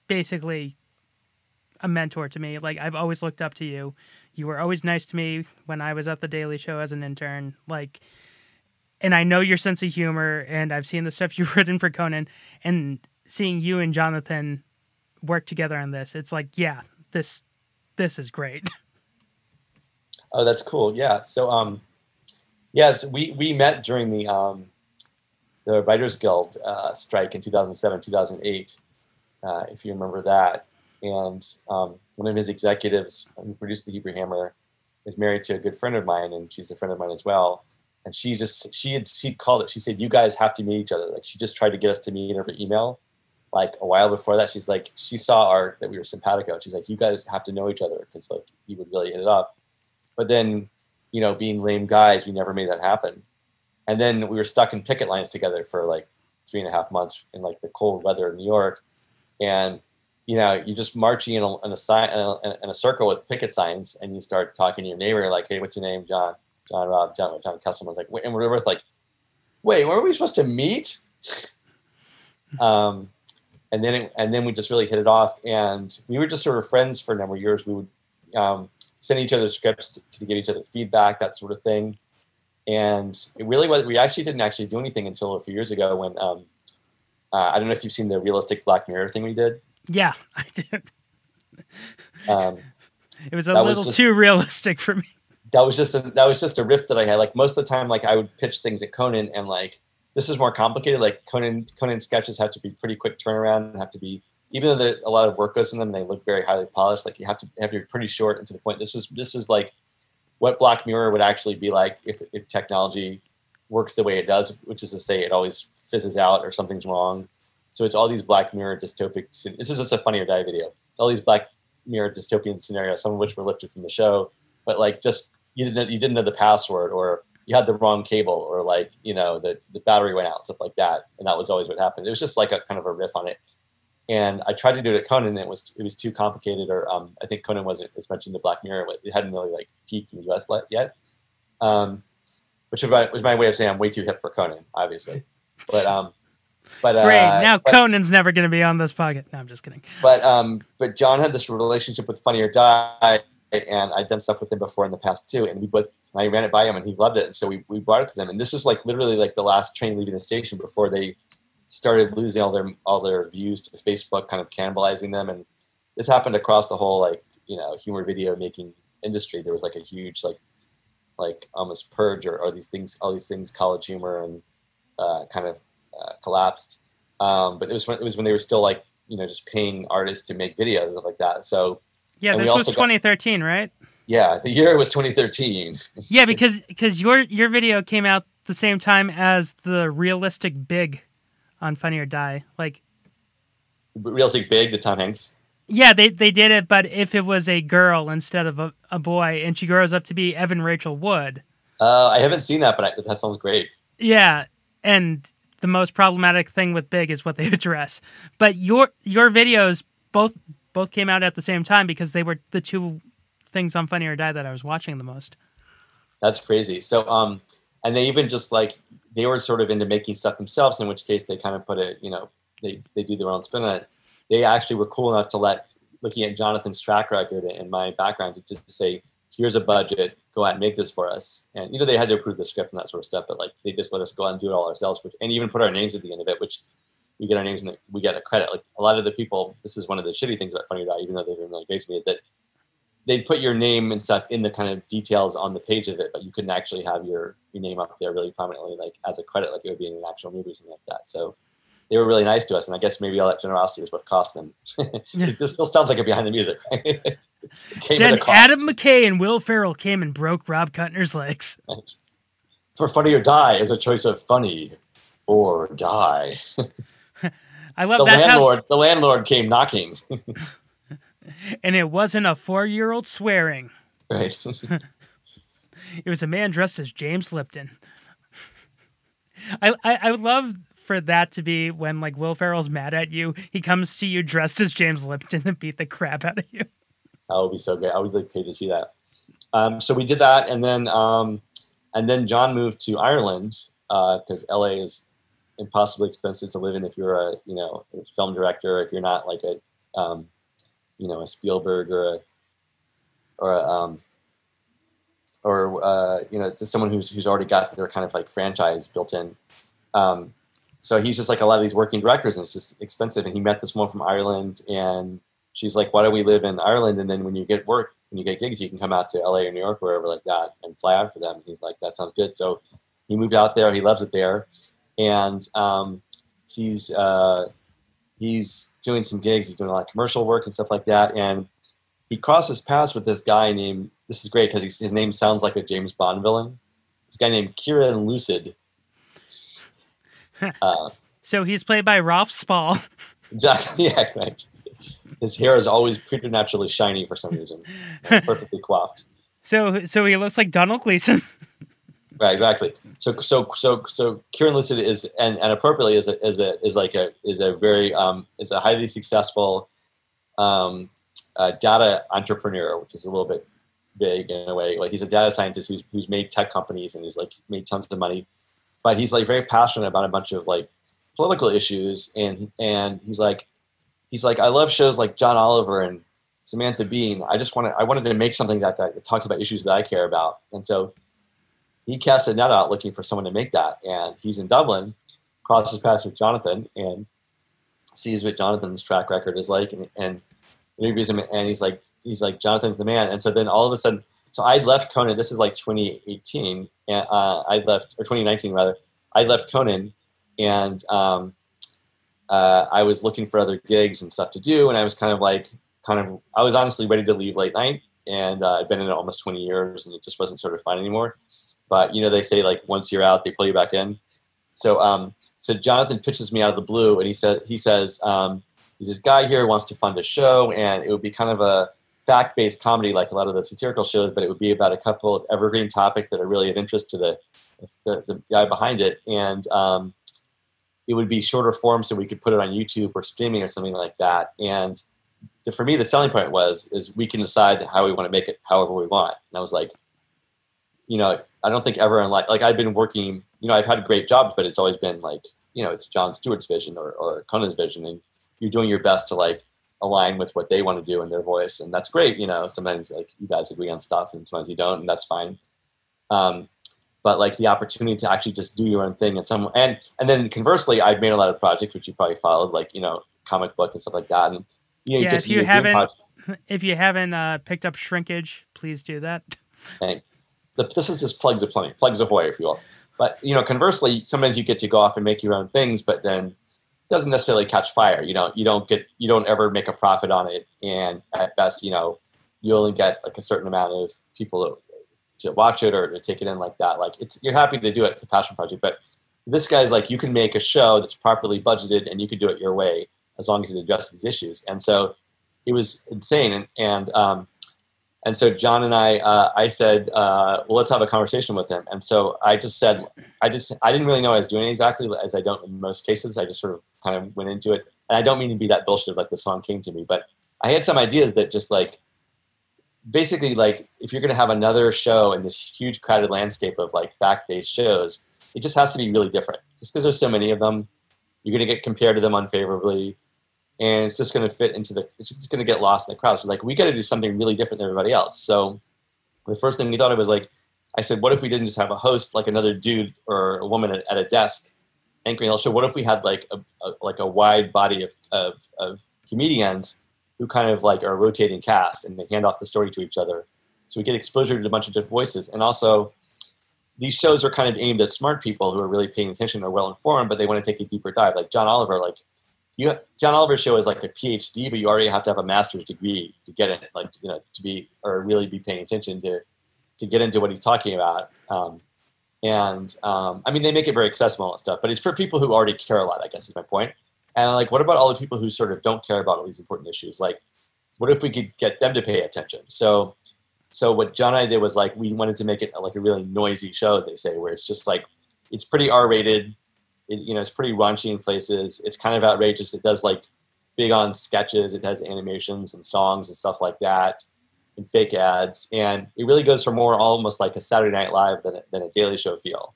basically a mentor to me. Like I've always looked up to you. You were always nice to me when I was at the Daily Show as an intern. Like, and I know your sense of humor, and I've seen the stuff <laughs> you've written for Conan, and seeing you and Jonathan work together on this, it's like, yeah, this this is great. <laughs> Oh, that's cool. Yeah. So, um, yes, we we met during the um, the Writers Guild uh, strike in 2007, 2008, uh, if you remember that. And um, one of his executives who produced the Hebrew Hammer is married to a good friend of mine, and she's a friend of mine as well. And she just she had she called it. She said, "You guys have to meet each other." Like she just tried to get us to meet over email. Like a while before that, she's like, she saw our that we were simpatico. She's like, "You guys have to know each other because like you would really hit it up." But then, you know, being lame guys, we never made that happen. And then we were stuck in picket lines together for like three and a half months in like the cold weather in New York. And you know, you're just marching in a, in a sign in a, in a circle with picket signs, and you start talking to your neighbor like, "Hey, what's your name, John? John Rob, John John Kesselman." was like, wait, and we're both like, "Wait, where were we supposed to meet?" <laughs> um, and then it, and then we just really hit it off, and we were just sort of friends for a number of years. We would um, send each other scripts to, to give each other feedback, that sort of thing. And it really was. We actually didn't actually do anything until a few years ago when um, Uh, I don't know if you've seen the realistic Black Mirror thing we did. Yeah, <laughs> I did. Um, It was a That was little just- too realistic for me. That was just a, that was just a riff that I had. Like most of the time, like I would pitch things at Conan, and like this is more complicated. Like Conan Conan sketches have to be pretty quick turnaround, and have to be even though there, a lot of work goes in them, they look very highly polished. Like you have to have to be pretty short and to the point. This was this is like what Black Mirror would actually be like if, if technology works the way it does, which is to say, it always fizzes out or something's wrong. So it's all these Black Mirror dystopic. This is just a funny or die video. It's all these Black Mirror dystopian scenarios, some of which were lifted from the show, but like just you didn't know, you didn't know the password or you had the wrong cable or like you know the the battery went out stuff like that, and that was always what happened. It was just like a kind of a riff on it. And I tried to do it at Conan, and it was it was too complicated. Or um, I think Conan wasn't as much into Black Mirror; it hadn't really like peaked in the U.S. yet. Um, which was my, was my way of saying I'm way too hip for Conan, obviously. <laughs> But um, but uh, Great. Now but- Conan's never going to be on this pocket. No, I'm just kidding. but um, but John had this relationship with Funny or Die, and I'd done stuff with him before in the past too, and we both I ran it by him, and he loved it, and so we we brought it to them, and this is like literally like the last train leaving the station before they started losing all their all their views to Facebook, kind of cannibalizing them, and this happened across the whole like you know humor video making industry. There was like a huge like like almost purge or, or these things, all these things, college humor, and uh, kind of uh, collapsed. Um, but it was when it was when they were still like you know just paying artists to make videos and stuff like that. So Yeah, And this was also got- 2013, right? yeah, the year was 2013. <laughs> Yeah, because because your your video came out the same time as the realistic Big on Funny or Die. Like, Realistic Big, the Tom Hanks. yeah, they they did it, but if it was a girl instead of a, a boy, and she grows up to be Evan Rachel Wood. Uh, I haven't seen that, but I, that sounds great. Yeah, and the most problematic thing with Big is what they <laughs> address. But your your videos both both came out at the same time because they were the two things on Funny or Die that I was watching the most. That's crazy. So, um, and they even just like they were sort of into making stuff themselves. In which case, they kind of put it, you know, they they do their own spin on it. They actually were cool enough to let, looking at Jonathan's track record and my background, to just say, "Here's a budget. Go out and make this for us." And you know, they had to approve the script and that sort of stuff, but like they just let us go out and do it all ourselves, which, and even put our names at the end of it, which we get our names and we get a credit. Like a lot of the people, this is one of the shitty things about Funny or Die, even though they've been really great to me, that they put your name and stuff in the kind of details on the page of it, but you couldn't actually have your, your name up there really prominently, like as a credit, like it would be in an actual movie or something like that. So they were really nice to us, and I guess maybe all that generosity is what cost them. <laughs> this still sounds like a behind the music, right? <laughs> It came at a Then cost. Adam McKay and Will Ferrell came and broke Rob Kutner's legs. for Funny or Die is a choice of funny or die. <laughs> I love the that's how, landlord, the landlord came knocking. <laughs> and it wasn't a four-year-old swearing. right. <laughs> It was a man dressed as James Lipton. I, I I would love for that to be when like Will Ferrell's mad at you, he comes to you dressed as James Lipton and beat the crap out of you. That would be so great. I would like pay to see that. Um, so we did that, and then um, and then John moved to Ireland because LA is impossibly expensive to live in if you're a you know a film director. If you're not like a um, you know a Spielberg or a or a, um, or uh, you know just someone who's who's already got their kind of like franchise built in. Um, so he's just like a lot of these working directors, and it's just expensive. And he met this one from Ireland, and she's like, "Why don't we live in Ireland? And then when you get work, when you get gigs, you can come out to LA or New York, or wherever like that, and fly out for them." And he's like, "That sounds good." So he moved out there. He loves it there, and um, he's uh, he's doing some gigs. He's doing a lot of commercial work and stuff like that. And he crosses paths with this guy named. This is great because his name sounds like a James Bond villain. This guy named Kieran Lucid. <laughs> Uh, So he's played by Ralph Spall. <laughs> Exactly. Yeah, right. His hair is always preternaturally shiny for some reason, <laughs> perfectly coiffed. So so he looks like Domhnall Gleeson. Right, exactly. So, so, so, so, Kieran Lucid is, and, and appropriately, is a, is a, is like a, is a very, um, is a highly successful, um, uh, data entrepreneur, which is a little bit big in a way. Like he's a data scientist who's who's made tech companies and he's like made tons of money, but he's like very passionate about a bunch of like political issues, and and he's like, he's like, I love shows like John Oliver and Samantha Bee. I just wanted, I wanted to make something that that talks about issues that I care about, and so he cast a net out looking for someone to make that. And he's in Dublin, crosses paths with Jonathan, and sees what Jonathan's track record is like, and, and interviews him, and he's like, he's like, Jonathan's the man. And so then all of a sudden, so I left Conan. This is like 2018, and uh, I left or 2019 rather. I left Conan, and um, uh, I was looking for other gigs and stuff to do, and I was kind of like, kind of, I was honestly ready to leave late night, and uh, I'd been in it almost 20 years, and it just wasn't sort of fun anymore. But you know, they say like once you're out, they pull you back in. So, um, so Jonathan pitches me out of the blue, and he said, he says, um, he's this guy here wants to fund a show, and it would be kind of a fact-based comedy like a lot of the satirical shows, but it would be about a couple of evergreen topics that are really of interest to the the, the guy behind it, and um, it would be shorter form, so we could put it on YouTube or streaming or something like that. And the, for me, the selling point was is we can decide how we want to make it, however we want. And I was like, you know, I don't think everyone like like I've been working. You know, I've had great jobs, but it's always been like you know, it's Jon Stewart's vision or, or Conan's vision, and you're doing your best to like align with what they want to do in their voice, and that's great. You know, sometimes like you guys agree on stuff, and sometimes you don't, and that's fine. Um, but like the opportunity to actually just do your own thing and some and and then conversely, I've made a lot of projects which you probably followed, like you know, comic book and stuff like that. And you know, yeah, just, if you doing haven't, <laughs> if you haven't uh, picked up Shrinkage, please do that. Hey, the- this is just plugs of plenty, plugs ahoy, if you will. But you know, conversely, sometimes you get to go off and make your own things, but then it doesn't necessarily catch fire. You know, you don't get, you don't ever make a profit on it, and at best, you know, you only get like a certain amount of people to watch it or to take it in like that. Like it's, you're happy to do it, the passion project, but this guy's like, you can make a show that's properly budgeted, and you could do it your way as long as it addresses these issues. And so it was insane, and and um, and so John and I, uh, I said, uh, well, let's have a conversation with him. And so I just said, I just, I didn't really know I was doing exactly, as I don't in most cases. I just sort of kind of went into it. And I don't mean to be that bullshit of like the song came to me, but I had some ideas that just like, basically like, if you're going to have another show in this huge crowded landscape of like fact-based shows, it just has to be really different. Just because there's so many of them, you're going to get compared to them unfavorably and it's just going to fit into the it's just going to get lost in the crowd. So like we got to do something really different than everybody else. So the first thing we thought of was like i said what if we didn't just have a host like another dude or a woman at, at a desk anchoring the show? What if we had like a, a like a wide body of, of, of comedians who kind of like are rotating cast and they hand off the story to each other? So we get exposure to a bunch of different voices. And also these shows are kind of aimed at smart people who are really paying attention or well informed but they want to take a deeper dive. Like john oliver like you John Oliver's show is like a PhD, but you already have to have a master's degree to get it, like you know, to be or really be paying attention to to get into what he's talking about. Um, and um, I mean, they make it very accessible and stuff, but it's for people who already care a lot. I guess is my point. And like, what about all the people who sort of don't care about all these important issues? Like, what if we could get them to pay attention? So, so what John and I did was like we wanted to make it like a really noisy show, they say, where it's just like it's pretty R-rated it, you know, it's pretty raunchy in places. It's kind of outrageous. It does like big on sketches. It has animations and songs and stuff like that, and fake ads. And it really goes for more almost like a Saturday Night Live than a, than a Daily Show feel,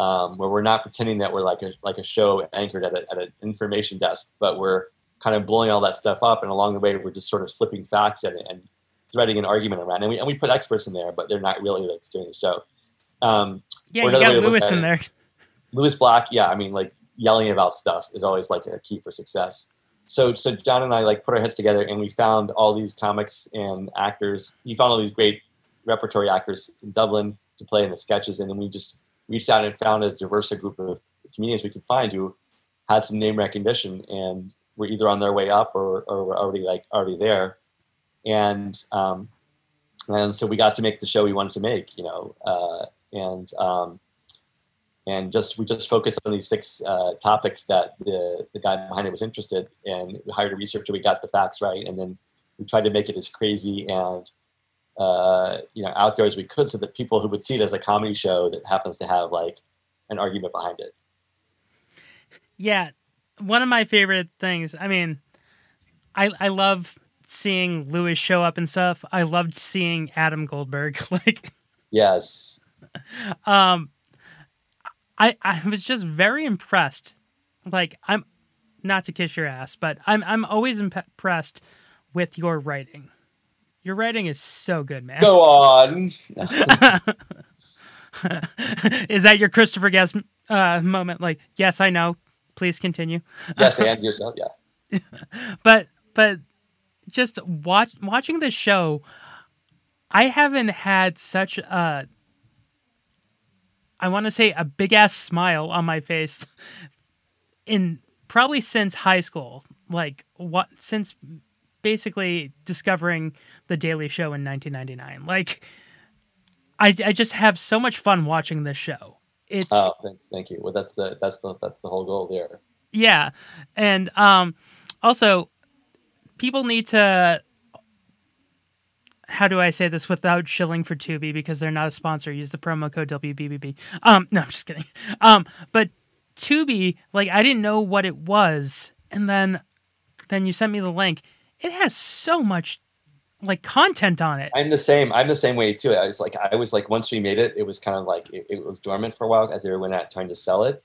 um, where we're not pretending that we're like a like a show anchored at, a, at an information desk, but we're kind of blowing all that stuff up. And along the way, we're just sort of slipping facts in it and threading an argument around. And we and we put experts in there, but they're not really like steering the show. Um, Yeah, you got Lewis in there. Lewis Black, yeah, I mean, like yelling about stuff is always like a key for success. So, so John and I like put our heads together and we found all these comics and actors. He found all these great repertory actors in Dublin to play in the sketches, and then we just reached out and found as diverse a group of comedians we could find who had some name recognition and were either on their way up or, or were already like already there. And um, and so we got to make the show we wanted to make, you know, uh, and um, and just we just focused on these six uh, topics that the the guy behind it was interested in. We hired a researcher, we got the facts right, and then we tried to make it as crazy and uh, you know out there as we could, so that people who would see it as a comedy show that happens to have like an argument behind it. Yeah, one of my favorite things. I mean, I I love seeing Lewis show up and stuff. I loved seeing Adam Goldberg. <laughs> like, Yes, <laughs> um, I I was just very impressed. Like, I'm not to kiss your ass, but I'm I'm always impressed with your writing. Your writing is so good, man. go on. <laughs> is that your Christopher Guest uh, moment? Like, yes, I know. Please continue. yes, and <laughs> yourself. Yeah. but but just watch watching this show, I haven't had such a I want to say a big ass smile on my face <laughs> in probably since high school. Like what since basically discovering the Daily Show in 1999. Like I I just have so much fun watching this show. It's Oh, thank, thank you. Well, that's the that's the that's the whole goal there. yeah. And um also people need to how do I say this without shilling for Tubi because they're not a sponsor? Use the promo code WBBB. Um, no, I'm just kidding. Um, but Tubi, like I didn't know what it was, and then then you sent me the link. It has so much like content on it. I'm the same. I'm the same way too. I was like, I was like, once we made it, it was kind of like it, it was dormant for a while as they went out trying to sell it,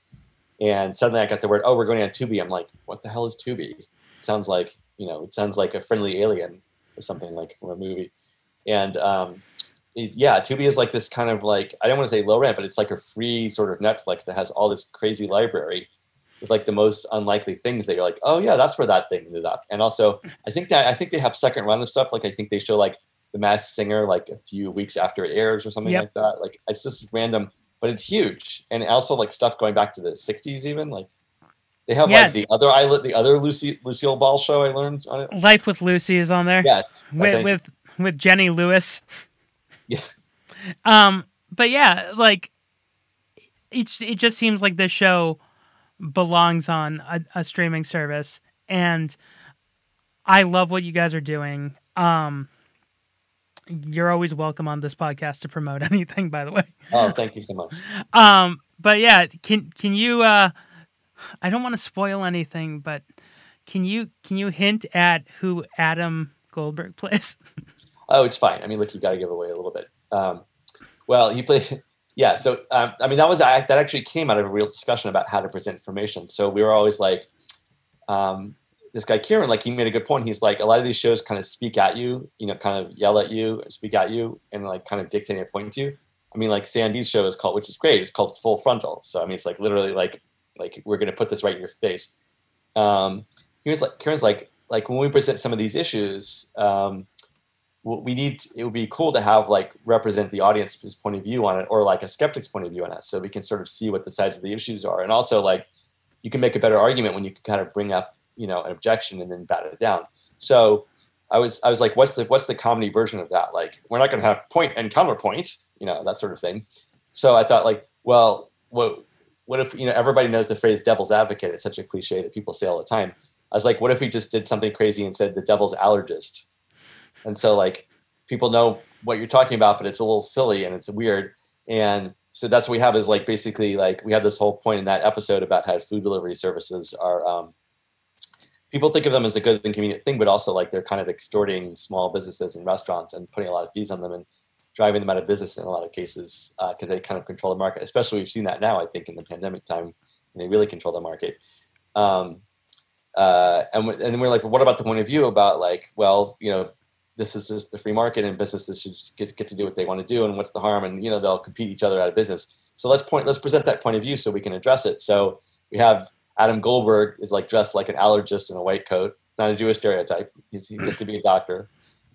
and suddenly I got the word, oh, we're going on Tubi. I'm like, what the hell is Tubi? It sounds like you know, it sounds like a friendly alien or something like from a movie, and um, it, yeah, Tubi is like this kind of like I don't want to say low rent, but it's like a free sort of Netflix that has all this crazy library with like the most unlikely things that you're like, oh yeah, that's where that thing ended up. And also, I think that I think they have second run of stuff. Like I think they show like the Masked Singer like a few weeks after it airs or something Yep. like that. Like it's just random, but it's huge. And also like stuff going back to the '60s even. Like they have Yeah. like the other islet, the other Lucy Lucille Ball show I learned on it. Life with Lucy is on there. Yeah, with with with Jenny Lewis. Yeah. Um, but yeah, like it's it just seems like this show belongs on a, a streaming service, and I love what you guys are doing. Um, you're always welcome on this podcast to promote <laughs> anything, by the way. Oh, thank you so much. Um, but yeah, can can you? Uh, I don't want to spoil anything, but can you can you hint at who Adam Goldberg <laughs> plays? Oh, it's fine. I mean, look, you got to give away a little bit. Um, well, he played. <laughs> Yeah, so um, I mean, that was that actually came out of a real discussion about how to present information. So we were always like, um, this guy Kieran, like he made a good point. He's like, a lot of these shows kind of speak at you, you know, kind of yell at you, speak at you, and like kind of dictate a point to you. I mean, like Sandy's show is called, which is great. It's called Full Frontal. So I mean, it's like literally like like we're gonna put this right in your face. Um, Kieran's like Kieran's like like when we present some of these issues. Um, we need it would be cool to have like represent the audience's point of view on it or like a skeptic's point of view on it so we can sort of see what the size of the issues are. And also like you can make a better argument when you can kind of bring up you know an objection and then bat it down. So i was i was like what's the what's the comedy version of that? Like we're not going to have point and counterpoint you know that sort of thing. So i thought like well what what if you know everybody knows the phrase devil's advocate. It's such a cliche that people say all the time. I was like what if we just did something crazy and said the devil's allergist and so like people know what you're talking about but it's a little silly and it's weird. And so that's what we have is like basically like we have this whole point in that episode about how food delivery services are um, people think of them as a good and convenient thing but also like they're kind of extorting small businesses and restaurants and putting a lot of fees on them and driving them out of business in a lot of cases because they kind of control the market especially we've seen that now i think in the pandemic time and they really control the market. Um, uh, and, and we're like, what about the point of view about like, well, you know, this is just the free market and businesses should just get, get to do what they want to do and what's the harm and you know they'll compete each other out of business. So let's point let's present that point of view so we can address it. So we have adam goldberg is like dressed like an allergist in a white coat not a jewish stereotype. He's, he gets to be a doctor.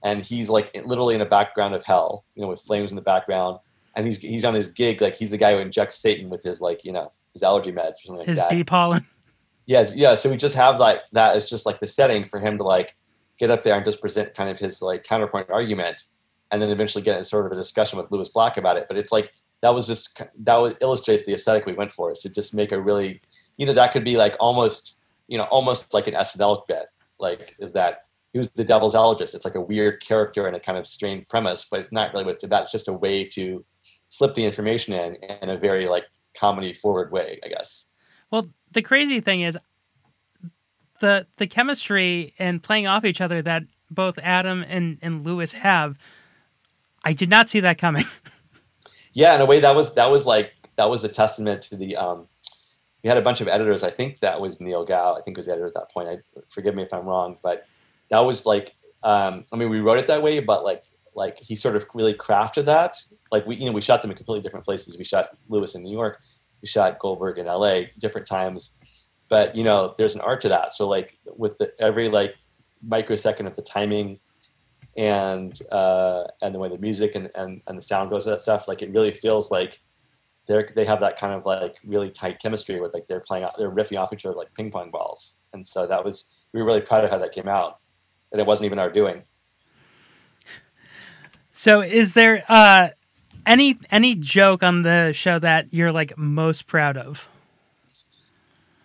And he's like literally in a background of hell you know with flames in the background. And he's he's on his gig like he's the guy who injects satan with his like you know his allergy meds or something like His that. bee pollen. Yes, yeah. So we just have like that as just like the setting for him to like get up there and just present kind of his like counterpoint argument, and then eventually get in sort of a discussion with Lewis Black about it. But it's like that was just that was, illustrates the aesthetic we went for. Is to just make a really, you know, that could be like almost, you know, almost like an SNL bit. Like, is that he was the devil's allergist? It's like a weird character and a kind of strange premise, but it's not really what it's about. It's just a way to slip the information in in a very like comedy forward way, I guess. Well, the crazy thing is the the chemistry and playing off each other that both Adam and, and Lewis have. I did not see that coming. <laughs> yeah in a way that was that was like that was a testament to the um we had a bunch of editors. I think that was neil gow i think was the editor at that point. I forgive me if i'm wrong but that was like um i mean we wrote it that way but like like he sort of really crafted that. Like we you know we shot them in completely different places. We shot lewis in new york. We shot goldberg in la different times but you know there's an art to that. So like with the every like microsecond of the timing and uh and the way the music and and, and the sound goes that stuff like it really feels like they're they have that kind of like really tight chemistry with like they're playing they're riffing off each other like ping pong balls. And so that was we were really proud of how that came out. And it wasn't even our doing. So, is there uh, any any joke on the show that you're like most proud of?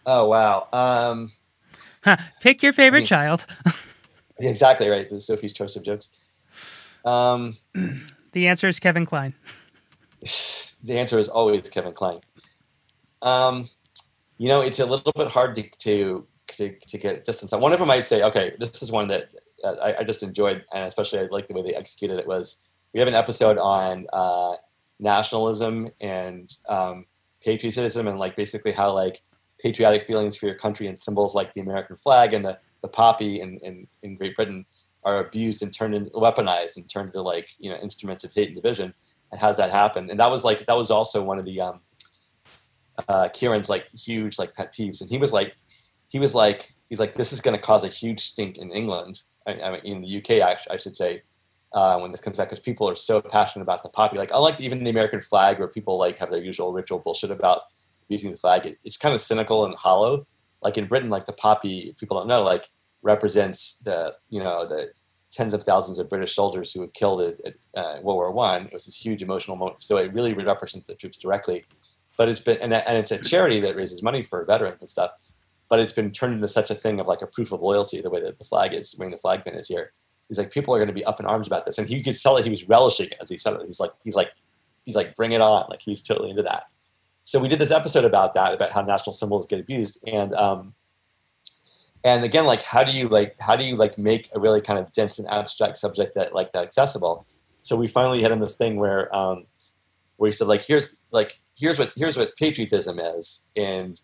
Oh wow um Huh. Pick your favorite mean- child. <laughs> exactly right this is sophie's choice of jokes um <clears throat> The answer is Kevin Kline. <laughs> the answer is always Kevin Kline. Um, you know, it's a little bit hard to to to, to get distance. on. One of them I say, okay, this is one that uh, I, I just enjoyed, and especially I like the way they executed it. Was we have an episode on uh, nationalism and um, patriotism, and like basically how like patriotic feelings for your country and symbols like the American flag and the, the poppy in, in, in Great Britain are abused and turned into weaponized and turned into like you know instruments of hate and division. And how's that happen. And that was like that was also one of the um uh kieran's like huge like pet peeves. And he was like he was like he's like this is going to cause a huge stink in england I, I mean in the uk actually i should say uh, when this comes out because people are so passionate about the poppy. Like unlike even the american flag where people like have their usual ritual bullshit about using the flag it, it's kind of cynical and hollow like in britain like the poppy people don't know like represents the you know the tens of thousands of British soldiers who were killed at, at uh, World War One. It was this huge emotional moment. So it really represents the troops directly. But it's been and, and it's a charity that raises money for veterans and stuff. But it's been turned into such a thing of like a proof of loyalty, the way that the flag is, wearing the flag pin is here. He's like, people are going to be up in arms about this, and he could tell that he was relishing it as he said it. He's like, he's like, he's like, bring it on! Like he's totally into that. So we did this episode about that, about how national symbols get abused, and um, and again like how do you like how do you like make a really kind of dense and abstract subject that like that accessible? So we finally had in this thing where um where he said like here's like here's what here's what patriotism is. And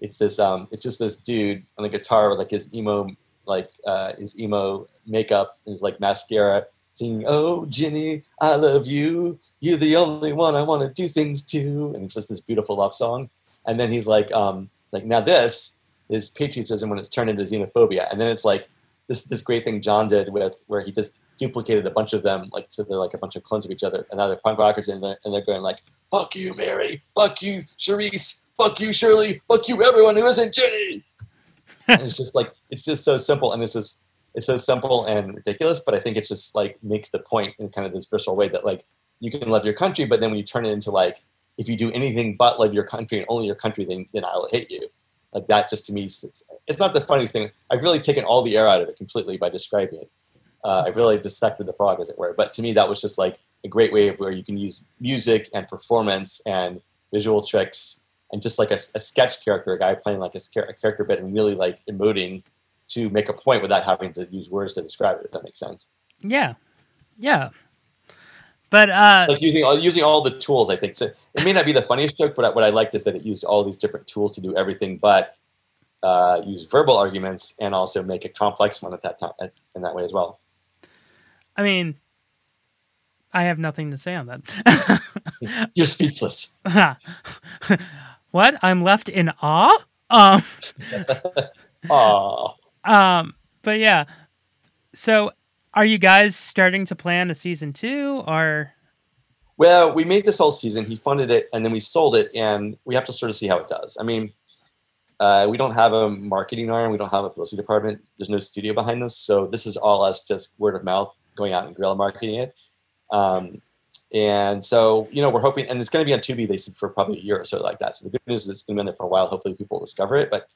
it's this um it's just this dude on the guitar with like his emo like uh his emo makeup and his like mascara singing oh ginny i love you you're the only one i want to do things to and it's just this beautiful love song and then he's like um like now this is patriotism when it's turned into xenophobia. And then it's like this this great thing John did with where he just duplicated a bunch of them, like so they're like a bunch of clones of each other. And now they're punk rockers and they're, and they're going like, "Fuck you, Mary! Fuck you, Charisse! Fuck you, Shirley! Fuck you, everyone who isn't Jenny!" <laughs> and it's just like it's just so simple, and it's just it's so simple and ridiculous. But I think it just like makes the point in kind of this visceral way that like you can love your country, but then when you turn it into like if you do anything but love your country and only your country, then then I will hate you like that just to me it's, it's not the funniest thing i've really taken all the air out of it completely by describing it uh, i've really dissected the frog as it were but to me that was just like a great way of where you can use music and performance and visual tricks and just like a, a sketch character a guy playing like a, a character bit and really like emoting to make a point without having to use words to describe it if that makes sense Yeah, yeah. But uh, like using all using all the tools. I think so. It may not be the funniest joke, but what I liked is that it used all these different tools to do everything, but uh, use verbal arguments and also make a complex one at that time in that way as well. I mean, I have nothing to say on that. <laughs> You're speechless. <laughs> what? I'm left in awe. Um. <laughs> um, but yeah. So, are you guys starting to plan a season two, or Well, we made this all season. He funded it, and then we sold it, and we have to sort of see how it does. I mean, uh, we don't have a marketing arm. We don't have a publicity department. There's no studio behind us, so this is all us just word of mouth going out and guerrilla marketing it. Um, and so, you know, we're hoping, and it's going to be on Tubi. They said for probably a year or so, like that. So the good news is it's going to be on there for a while. Hopefully, people will discover it. But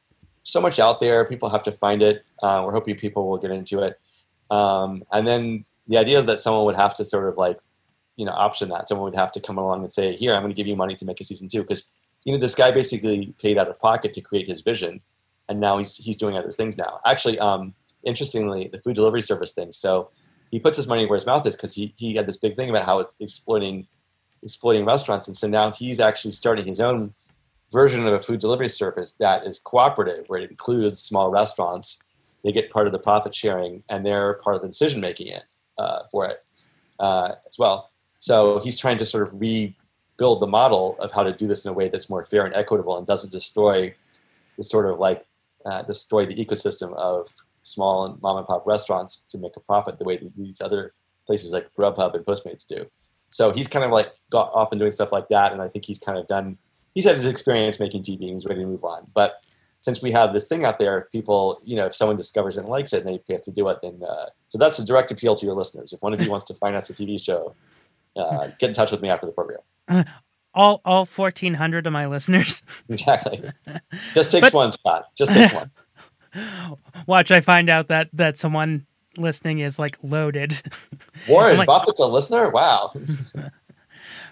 so much out there, people have to find it. Uh, we're hoping people will get into it. Um, and then the idea is that someone would have to sort of like, you know, option that. Someone would have to come along and say, "Here, I'm going to give you money to make a season two. Because you know, this guy basically paid out of pocket to create his vision, and now he's he's doing other things now. Actually, um, interestingly, the food delivery service thing. So he puts his money where his mouth is because he he had this big thing about how it's exploiting exploiting restaurants, and so now he's actually starting his own version of a food delivery service that is cooperative, where it includes small restaurants. They get part of the profit sharing, and they're part of the decision making it uh, for it uh, as well. So he's trying to sort of rebuild the model of how to do this in a way that's more fair and equitable and doesn't destroy the sort of like uh, destroy the ecosystem of small and mom and pop restaurants to make a profit the way that these other places like Grubhub and Postmates do. So he's kind of like got off and doing stuff like that, and I think he's kind of done. He's had his experience making TV, and he's ready to move on. But since we have this thing out there, if people, you know, if someone discovers it and likes it, and they us to do it, then uh, so that's a direct appeal to your listeners. If one of you wants to finance a TV show, uh, get in touch with me after the program. <laughs> All all fourteen hundred of my listeners. Exactly. Just <laughs> takes But- one, Scott. Just takes one. <laughs> Watch, I find out that that someone listening is like loaded. Warren like- Buffett's a listener. Wow.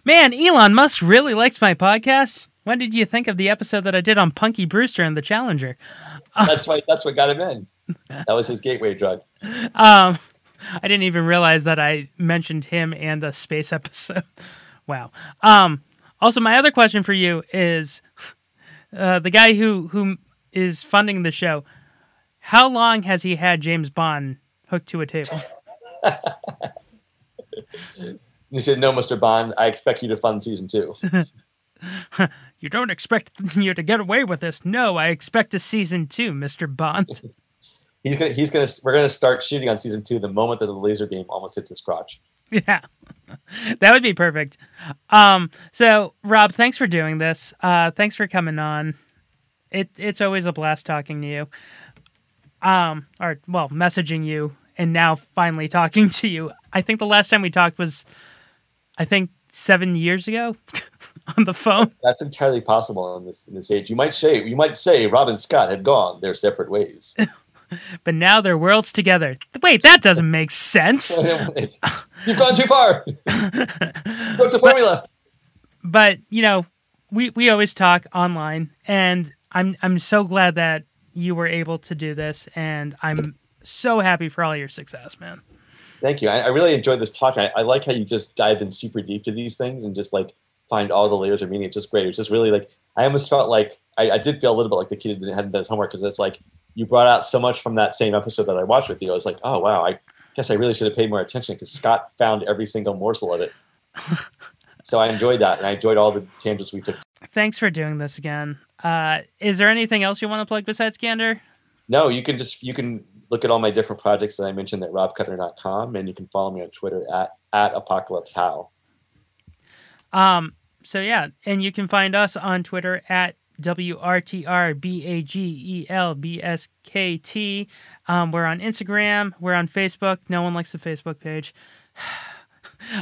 Man, Elon Musk really likes my podcast. When did you think of the episode that I did on Punky Brewster and the Challenger? That's why. That's what got him in. That was his gateway drug. <laughs> Um, I didn't even realize that I mentioned him and the space episode. <laughs> wow. Um, also, my other question for you is uh, the guy who who is funding the show. How long has he had James Bond hooked to a table? <laughs> You said, "No, Mr. Bond. I expect you to fund season two. <laughs> You don't expect <laughs> you to get away with this. No, I expect a season two, Mister Bond. <laughs> He's gonna. He's gonna. We're gonna start shooting on season two the moment that the laser beam almost hits his crotch. Yeah. that would be perfect. Um, so Rob, thanks for doing this. Uh, thanks for coming on. It it's always a blast talking to you. Um, or well, messaging you and now finally talking to you. I think the last time we talked was I think seven years ago <laughs> on the phone. That's entirely possible in this in this age. You might say. You might say Rob and Scott had gone their separate ways. <laughs> But now they're worlds together. Wait, that doesn't make sense. <laughs> You've gone too far. Broke the formula. but you know, we we always talk online, and I'm I'm so glad that you were able to do this, and I'm so happy for all your success, man. Thank you. I, I really enjoyed this talk. I, I like how you just dive in super deep to these things and just like find all the layers of meaning. It's just great. It's just really like I almost felt like I, I did feel a little bit like the kid that hadn't done his homework because it's like you brought out so much from that same episode that I watched with you. I was like, oh wow, I guess I really should have paid more attention because Scott found every single morsel of it. <laughs> so I enjoyed that, and I enjoyed all the tangents we took. Thanks for doing this again. Uh, is there anything else you want to plug besides Gander? No, you can just you can look at all my different projects that I mentioned at robkutner.com, and you can follow me on Twitter at at apocalypse how. Um, so yeah, and you can find us on Twitter at WRTRBAGELBSKT. Um, we're on Instagram. We're on Facebook. No one likes the Facebook page. <sighs>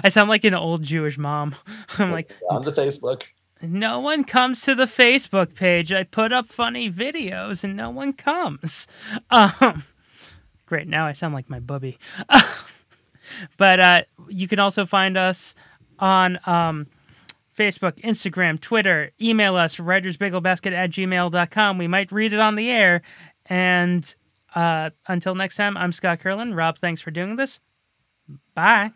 I sound like an old Jewish mom. <laughs> I'm like, on the Facebook. no one comes to the Facebook page. I put up funny videos and no one comes. <laughs> Um, great. Now I sound like my bubby. <laughs> but uh, you can also find us on um, Facebook, Instagram, Twitter. Email us, writersbagelbasket at gmail.com. We might read it on the air. And uh, until next time, I'm Scott Curlin. Rob, thanks for doing this. Bye.